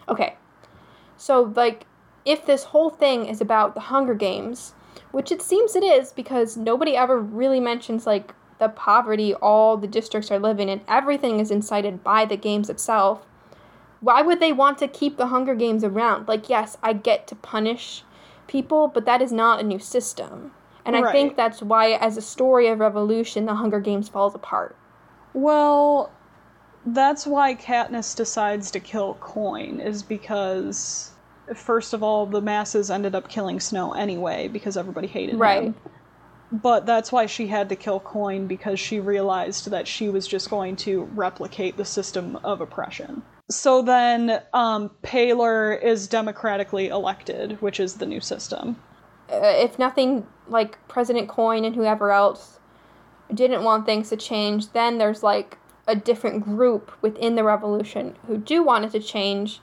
Okay. So, like, if this whole thing is about the Hunger Games, which it seems it is because nobody ever really mentions, like, the poverty all the districts are living in, everything is incited by the games itself. Why would they want to keep the Hunger Games around? Like, yes, I get to punish people, but that is not a new system. And I think that's why, as a story of revolution, the Hunger Games falls apart. Well, that's why Katniss decides to kill Coin, is because, first of all, the masses ended up killing Snow anyway because everybody hated Right. him. But that's why she had to kill Coin because she realized that she was just going to replicate the system of oppression. So then, um, Paylor is democratically elected, which is the new system. Uh, if nothing like President Coin and whoever else didn't want things to change, then there's like a different group within the revolution who do want it to change.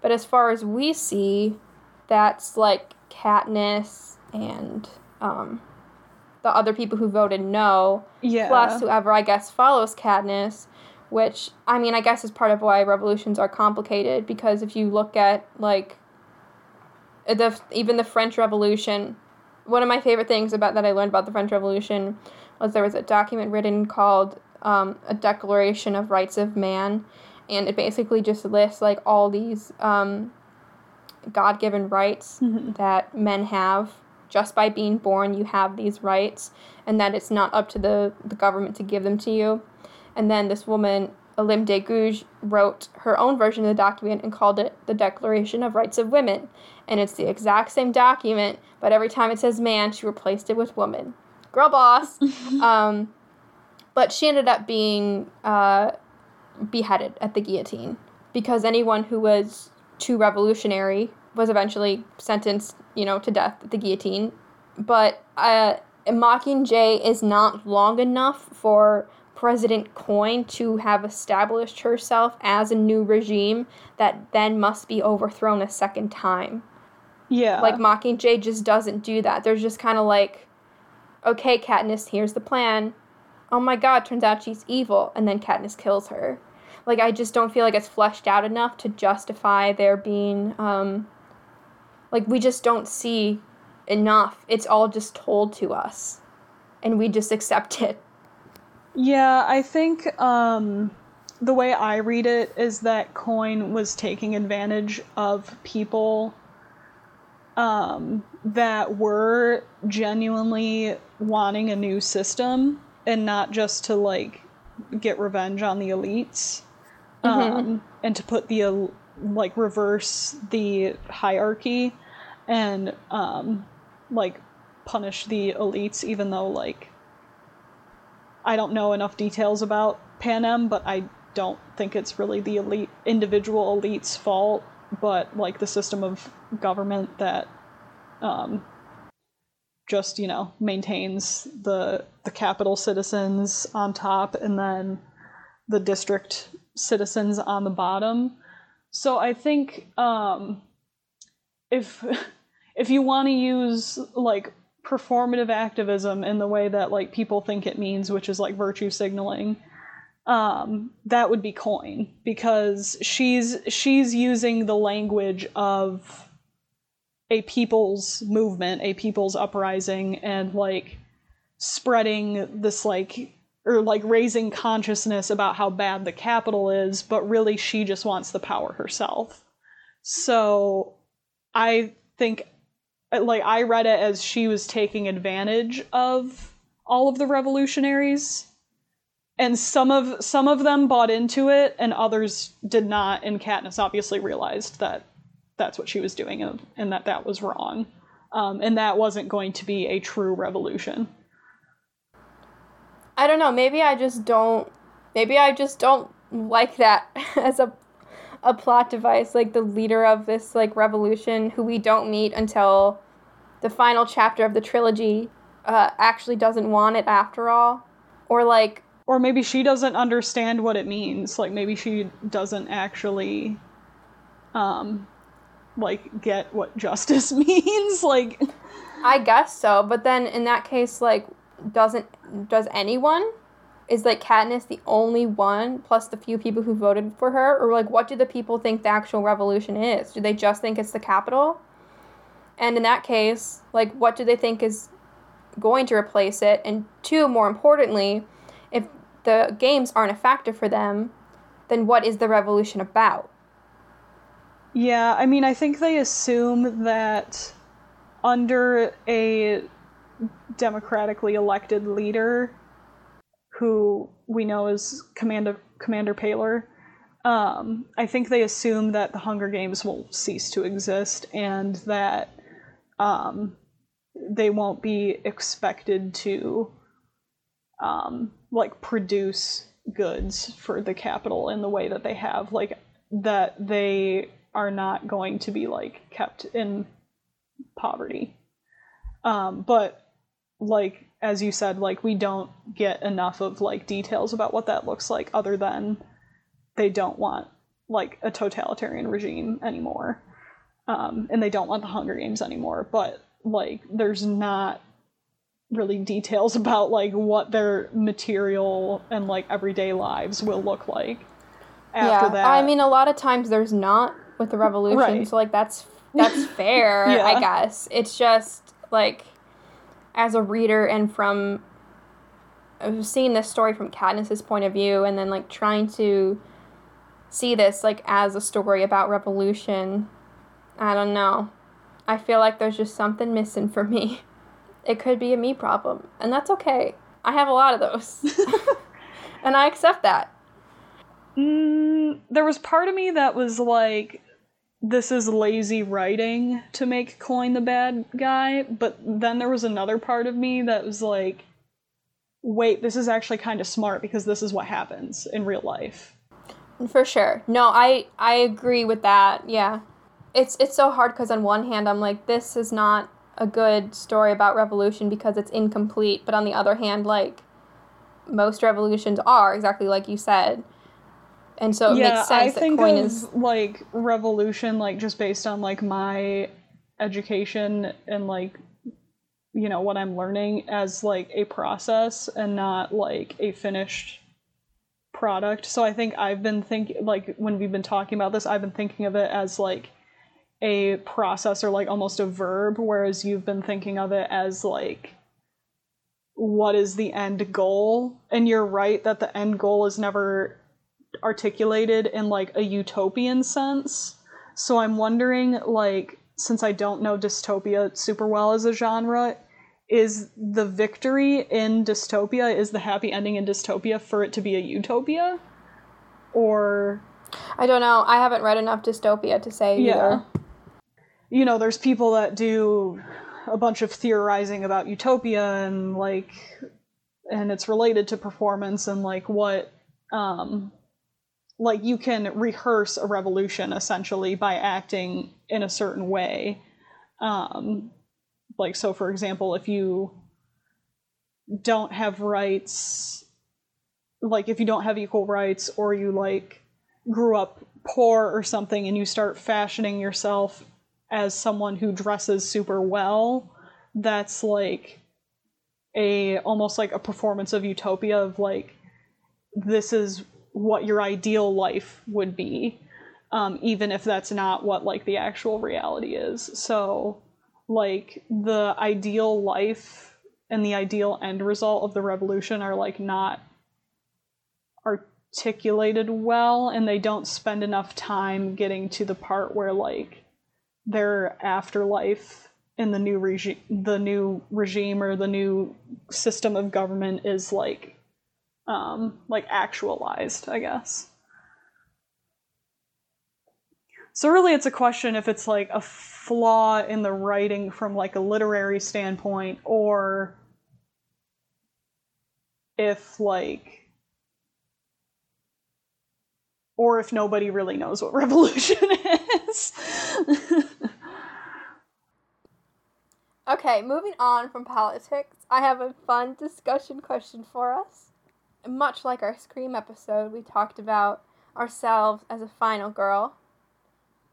But as far as we see, that's like Katniss and um, the other people who voted no, Yeah. plus whoever I guess follows Katniss, which I mean I guess is part of why revolutions are complicated because if you look at like the even the French Revolution, one of my favorite things about that I learned about the French Revolution was there was a document written called um, a Declaration of Rights of Man, and it basically just lists like all these um, God given rights that men have just by being born. You have these rights, and that it's not up to the the government to give them to you. And then this woman, Olympe de Gouges, wrote her own version of the document and called it the Declaration of Rights of Women. And it's the exact same document, but every time it says man, she replaced it with woman. Girl boss. um, but she ended up being uh, beheaded at the guillotine because anyone who was too revolutionary was eventually sentenced, you know, to death at the guillotine. But uh, Mockingjay is not long enough for President Coin to have established herself as a new regime that then must be overthrown a second time. yeah. Like Mockingjay just doesn't do that. There's just kind of like, okay, Katniss, here's the plan. Oh my God, turns out she's evil, and then Katniss kills her. Like I just don't feel like it's fleshed out enough to justify there being, um, like we just don't see enough. It's all just told to us, and we just accept it. Yeah, I think um, the way I read it is that Coin was taking advantage of people um, that were genuinely wanting a new system and not just to like get revenge on the elites um, and to put the like reverse the hierarchy and um, like punish the elites even though like I don't know enough details about Pan Panem, but I don't think it's really the elite individual elite's fault, but like the system of government that um, just you know maintains the the Capitol citizens on top and then the district citizens on the bottom. So I think um, if if you want to use like performative activism in the way that like people think it means, which is like virtue signaling, um, that would be coin because she's she's using the language of a people's movement, a people's uprising, and like spreading this like or like raising consciousness about how bad the Capitol is, but really she just wants the power herself. So I think like I read it as she was taking advantage of all of the revolutionaries and some of some of them bought into it and others did not and Katniss obviously realized that that's what she was doing and, and that that was wrong um, and that wasn't going to be a true revolution I don't know. Maybe I just don't. Maybe I just don't like that as a a plot device. Like the leader of this like revolution, who we don't meet until the final chapter of the trilogy, uh, actually doesn't want it after all, or like or maybe she doesn't understand what it means like maybe she doesn't actually um like get what justice means like I guess so, but then in that case, like, doesn't does anyone? Is like Katniss the only one plus the few people who voted for her, or like what do the people think the actual revolution is? Do they just think it's the Capitol? And in that case, like, what do they think is going to replace it? And two, more importantly, if the games aren't a factor for them, then what is the revolution about? Yeah, I mean, I think they assume that under a democratically elected leader, who we know is Commander Commander Paylor, um, I think they assume that the Hunger Games will cease to exist and that um, they won't be expected to um, like produce goods for the Capitol in the way that they have like that they are not going to be like kept in poverty. Um, but like as you said like we don't get enough of like details about what that looks like other than they don't want like a totalitarian regime anymore um, and they don't want the hunger games anymore but like there's not really details about like what their material and like everyday lives will look like after yeah, that. I mean, a lot of times there's not with the revolution, Right. so like that's that's fair, Yeah. I guess. It's just like as a reader and from I've this story from Katniss's point of view, and then like trying to see this like as a story about revolution. I don't know. I feel like there's just something missing for me. It could be a me problem, and that's okay. I have a lot of those, and I accept that. Mm, there was part of me that was like, this is lazy writing to make Coin the bad guy, but then there was another part of me that was like, wait, this is actually kind of smart because this is what happens in real life. For sure. No, I I agree with that. Yeah. It's it's so hard cuz on one hand I'm like this is not a good story about revolution because it's incomplete, but on the other hand like most revolutions are exactly like you said. And so it yeah, makes I sense that think coin of is like revolution, like just based on like my education and like you know what I'm learning as like a process and not like a finished product. So I think I've been thinking like when we've been talking about this, I've been thinking of it as like a process or like almost a verb, whereas you've been thinking of it as like what is the end goal? And you're right that the end goal is never articulated in like a utopian sense. So I'm wondering, like, since I don't know dystopia super well as a genre, is the victory in dystopia, is the happy ending in dystopia for it to be a utopia? Or, I don't know. I haven't read enough dystopia to say yeah. either. You know, there's people that do a bunch of theorizing about utopia and like and it's related to performance and like what um like you can rehearse a revolution essentially by acting in a certain way. Um like so for example if you don't have rights like if you don't have equal rights or you like grew up poor or something and you start fashioning yourself as someone who dresses super well that's like a almost like a performance of utopia of like this is what your ideal life would be um, even if that's not what like the actual reality is. So like the ideal life and the ideal end result of the revolution are like not articulated well and they don't spend enough time getting to the part where like their afterlife in the new regime the new regime or the new system of government is like um like actualized i guess. So really it's a question if it's like a flaw in the writing from like a literary standpoint or if like or if nobody really knows what revolution is Okay, moving on from politics, I have a fun discussion question for us. Much like our Scream episode, we talked about ourselves as a final girl.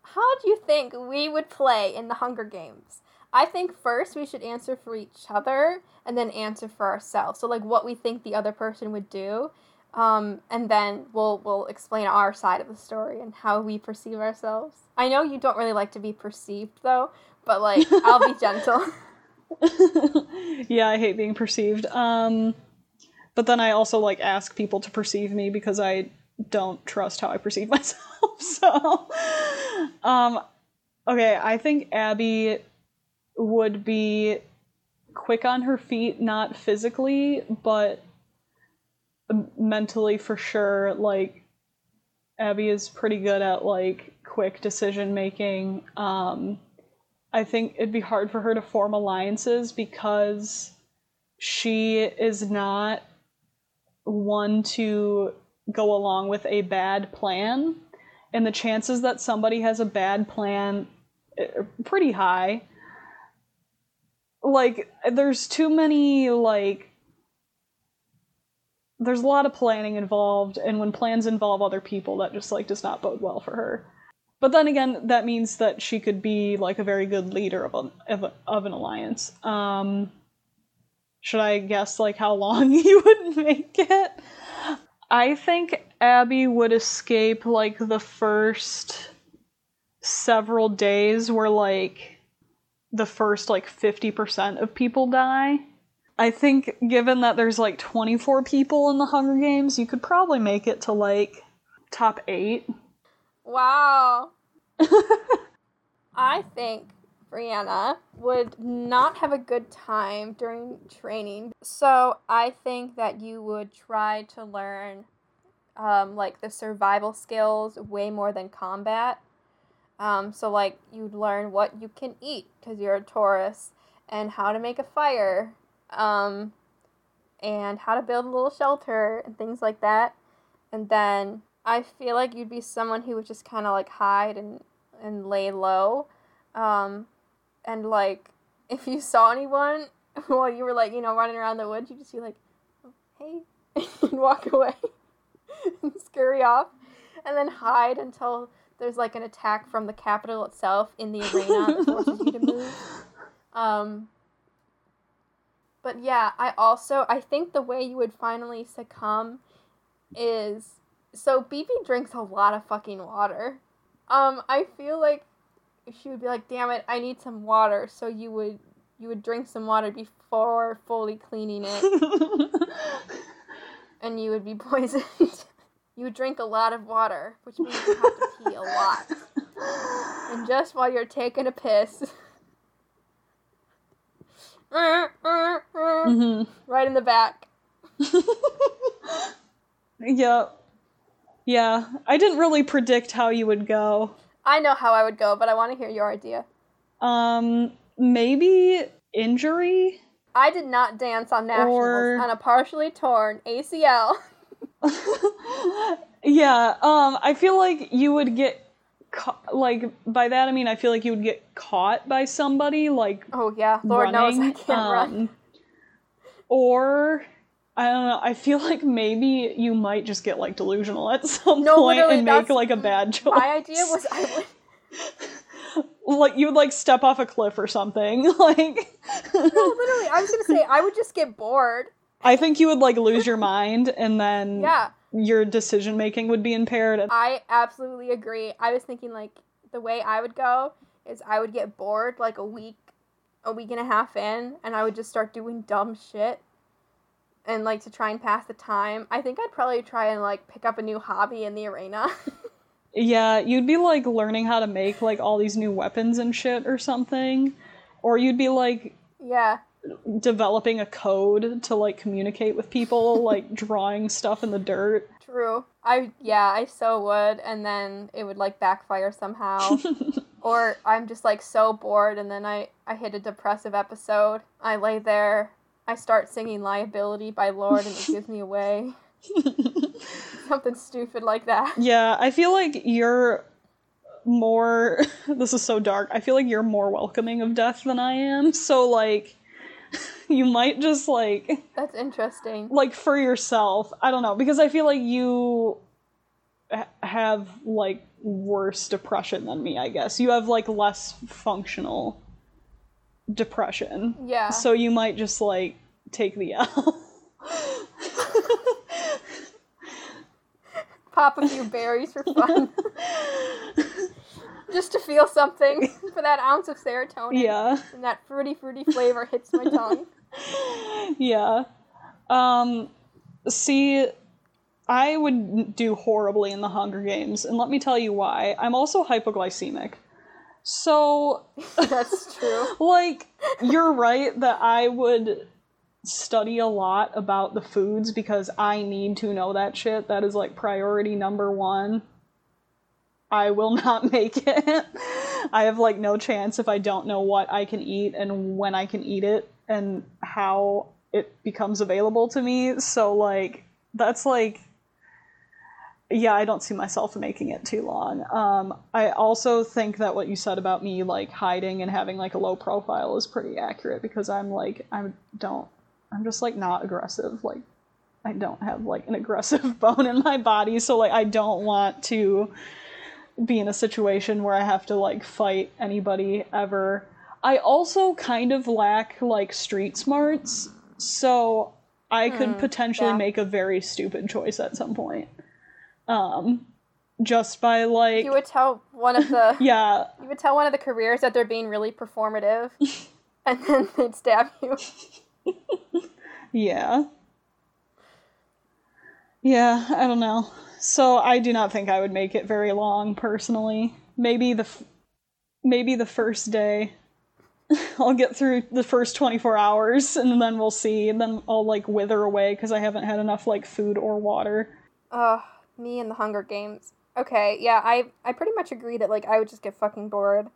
How do you think we would play in the Hunger Games? I think first we should answer for each other and then answer for ourselves. So like what we think the other person would do. Um, and then we'll we'll explain our side of the story and how we perceive ourselves. I know you don't really like to be perceived though, but like I'll be gentle. yeah, I hate being perceived. Um, but then I also like ask people to perceive me because I don't trust how I perceive myself. so, um, okay, I think Abby would be quick on her feet, not physically, but mentally for sure. Like, Abby is pretty good at like quick decision making. Um, I think it'd be hard for her to form alliances because she is not one to go along with a bad plan. And the chances that somebody has a bad plan eh, are pretty high. Like, there's too many, like, there's a lot of planning involved, and when plans involve other people, that just, like, does not bode well for her. But then again, that means that she could be like a very good leader of, a, of, a, of an alliance. Um, should I guess like how long you would make it? I think Abby would escape like the first several days where like the first like 50% of people die. I think given that there's like 24 people in the Hunger Games, you could probably make it to like top 8. Wow. I think Brianna would not have a good time during training. So I think that you would try to learn um, like the survival skills way more than combat. Um, so like you'd learn what you can eat because you're a Taurus and how to make a fire um, and how to build a little shelter and things like that. And then I feel like you'd be someone who would just kind of like hide and and lay low. Um, and like if you saw anyone while you were like you know running around the woods, you just be like, oh, hey, and walk away and scurry off, and then hide until there's like an attack from the Capitol itself in the arena that forces you to move. Um, but yeah, I also I think the way you would finally succumb is so BB drinks a lot of fucking water. Um, I feel like she would be like, "Damn it, I need some water." So you would you would drink some water before fully cleaning it, and you would be poisoned. you would drink a lot of water, which means you have to pee a lot. and just while you're taking a piss, mm-hmm. right in the back. yep. Yeah, I didn't really predict how you would go. I know how I would go, but I want to hear your idea. Um, maybe injury. I did not dance on nationals Or- on a partially torn ACL. yeah, um, I feel like you would get ca- like by that I mean I feel like you would get caught by somebody like Oh yeah, Lord knows I can't run. um, Or I don't know. I feel like maybe you might just get like delusional at some No, and make like a bad choice. My idea was I would like you would like step off a cliff or something. Like no, literally. I was gonna say I would just get bored. I think you would like lose your mind and then Yeah, your decision making would be impaired. I absolutely agree. I was thinking like the way I would go is I would get bored like a week, a week and a half in, and I would just start doing dumb shit. And like to try and pass the time, I think I'd probably try and like pick up a new hobby in the arena. Yeah, you'd be like learning how to make like all these new weapons and shit or something. Or you'd be like yeah, developing a code to like communicate with people, like drawing stuff in the dirt. true. I yeah, I so would, and then it would like backfire somehow. or I'm just like so bored, and then I I hit a depressive episode. I lay there. I start singing "Liability" by Lorde, and it gives me away. Something stupid like that. Yeah, I feel like you're more this is so dark. I feel like you're more welcoming of death than I am. So like you might just like That's interesting. like for yourself. I don't know, because I feel like you ha- have like worse depression than me, I guess. You have like less functional depression. Yeah. So you might just like take the L. Pop a few berries for fun. Just to feel something for that ounce of serotonin. yeah. And that fruity, fruity flavor hits my tongue. Yeah. Um see I would do horribly in the Hunger Games, and let me tell you why. I'm also hypoglycemic. So That's true. like you're right that I would study a lot about the foods because I need to know that shit. That is like priority number 1. I will not make it. I have like no chance if I don't know what I can eat and when I can eat it and how it becomes available to me. So like that's like yeah, I don't see myself making it too long. Um, I also think that what you said about me like hiding and having like a low profile is pretty accurate because I'm like I don't I'm just like not aggressive. Like I don't have like an aggressive bone in my body, so like I don't want to be in a situation where I have to like fight anybody ever. I also kind of lack like street smarts, so I could potentially yeah. make a very stupid choice at some point. Um just by like You would tell one of the yeah, you would tell one of the careers that they're being really performative, and then they'd stab you. Yeah. Yeah, I don't know. So I do not think I would make it very long personally. Maybe the f- maybe the first day I'll get through the first 24 hours and then we'll see and then I'll like wither away cuz I haven't had enough like food or water. Ugh, me and the Hunger Games. Okay, yeah, I I pretty much agree that like I would just get fucking bored.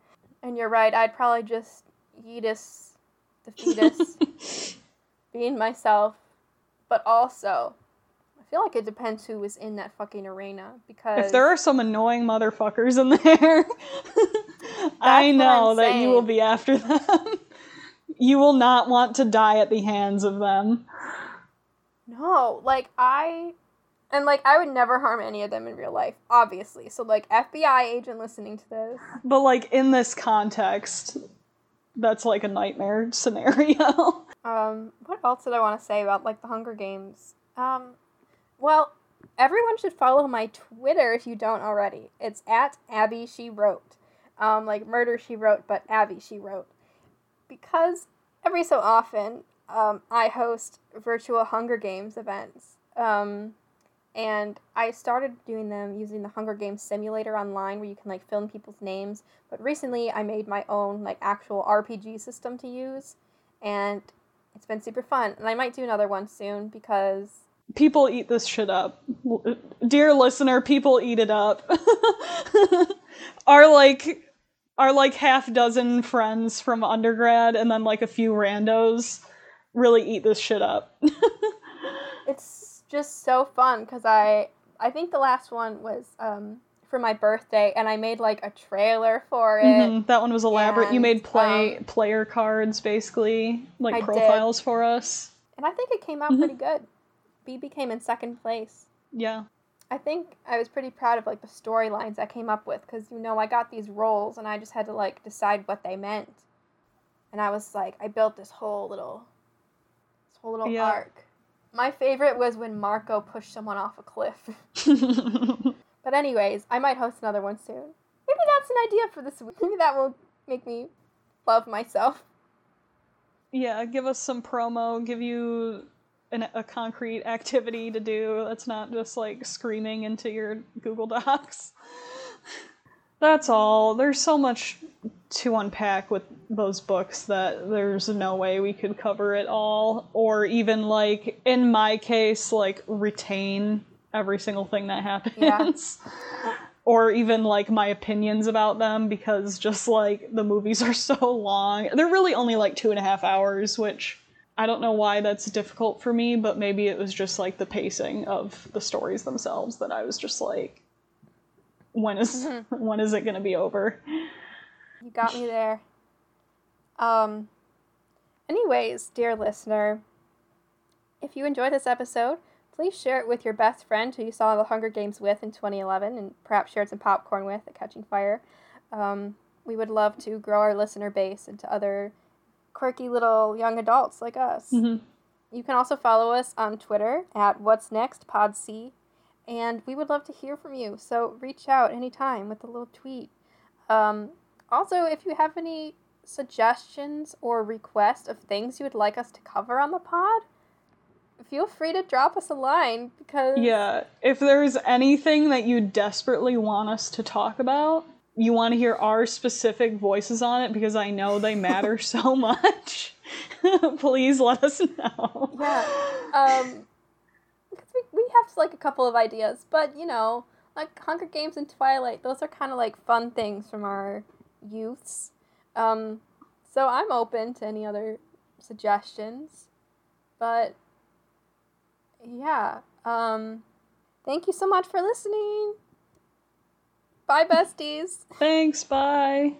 And you're right, I'd probably just eat Yeetus the fetus being myself. But also, I feel like it depends who was in that fucking arena because If there are some annoying motherfuckers in there, I know that you will be after them. you will not want to die at the hands of them. No, like I and like I would never harm any of them in real life, obviously. So like FBI agent listening to this. But like in this context, that's like a nightmare scenario. Um, what else did I want to say about like the Hunger Games? Um, well, everyone should follow my Twitter if you don't already. It's at Abby She Wrote, um, like Murder She Wrote, but Abby She Wrote, because every so often um, I host virtual Hunger Games events. Um, and I started doing them using the Hunger Games simulator online where you can like film people's names. But recently I made my own like actual RPG system to use and it's been super fun. And I might do another one soon because people eat this shit up. Dear listener, people eat it up. our like our like half dozen friends from undergrad and then like a few randos really eat this shit up. it's just so fun because I I think the last one was um, for my birthday and I made like a trailer for it. Mhm, That one was elaborate. you made play um, player cards basically, like I did. profiles for us. And I think it came out Mhm. pretty good. BB came in second place. Yeah. I think I was pretty proud of like the storylines I came up with because you know I got these roles and I just had to like decide what they meant, and I was like I built this whole little, this whole little Yeah. arc. My favorite was when Marco pushed someone off a cliff. but anyways, I might host another one soon. Maybe that's an idea for this week. Maybe that will make me love myself. yeah, give us some promo, give you an, a concrete activity to do that's not just like screaming into your Google Docs. That's all. There's so much to unpack with those books that there's no way we could cover it all or even like in my case like retain every single thing that happens. or even like my opinions about them because just like the movies are so long. They're really only like two and a half hours, which I don't know why that's difficult for me, but maybe it was just like the pacing of the stories themselves that I was just like, when is- mm-hmm. when is it gonna be over? You got me there. Um anyways, dear listener, if you enjoyed this episode, Please share it with your best friend who you saw the Hunger Games with in 2011 and perhaps shared some popcorn with at Catching Fire. Um, we would love to grow our listener base into other quirky little young adults like us. Mhm. You can also follow us on Twitter at What's Next Pod C, and we would love to hear from you. So reach out anytime with a little tweet. Um, also, if you have any suggestions or requests of things you would like us to cover on the pod, feel free to drop us a line because Yeah, if there's anything that you desperately want us to talk about, you want to hear our specific voices on it because I know they matter so much. Please let us know. Yeah. Um, because we, we have like a couple of ideas, but you know, like Hunger Games and Twilight, those are kind of like fun things from our youths. Um, so I'm open to any other suggestions, but yeah. Um, thank you so much for listening. Bye, besties. Thanks, bye.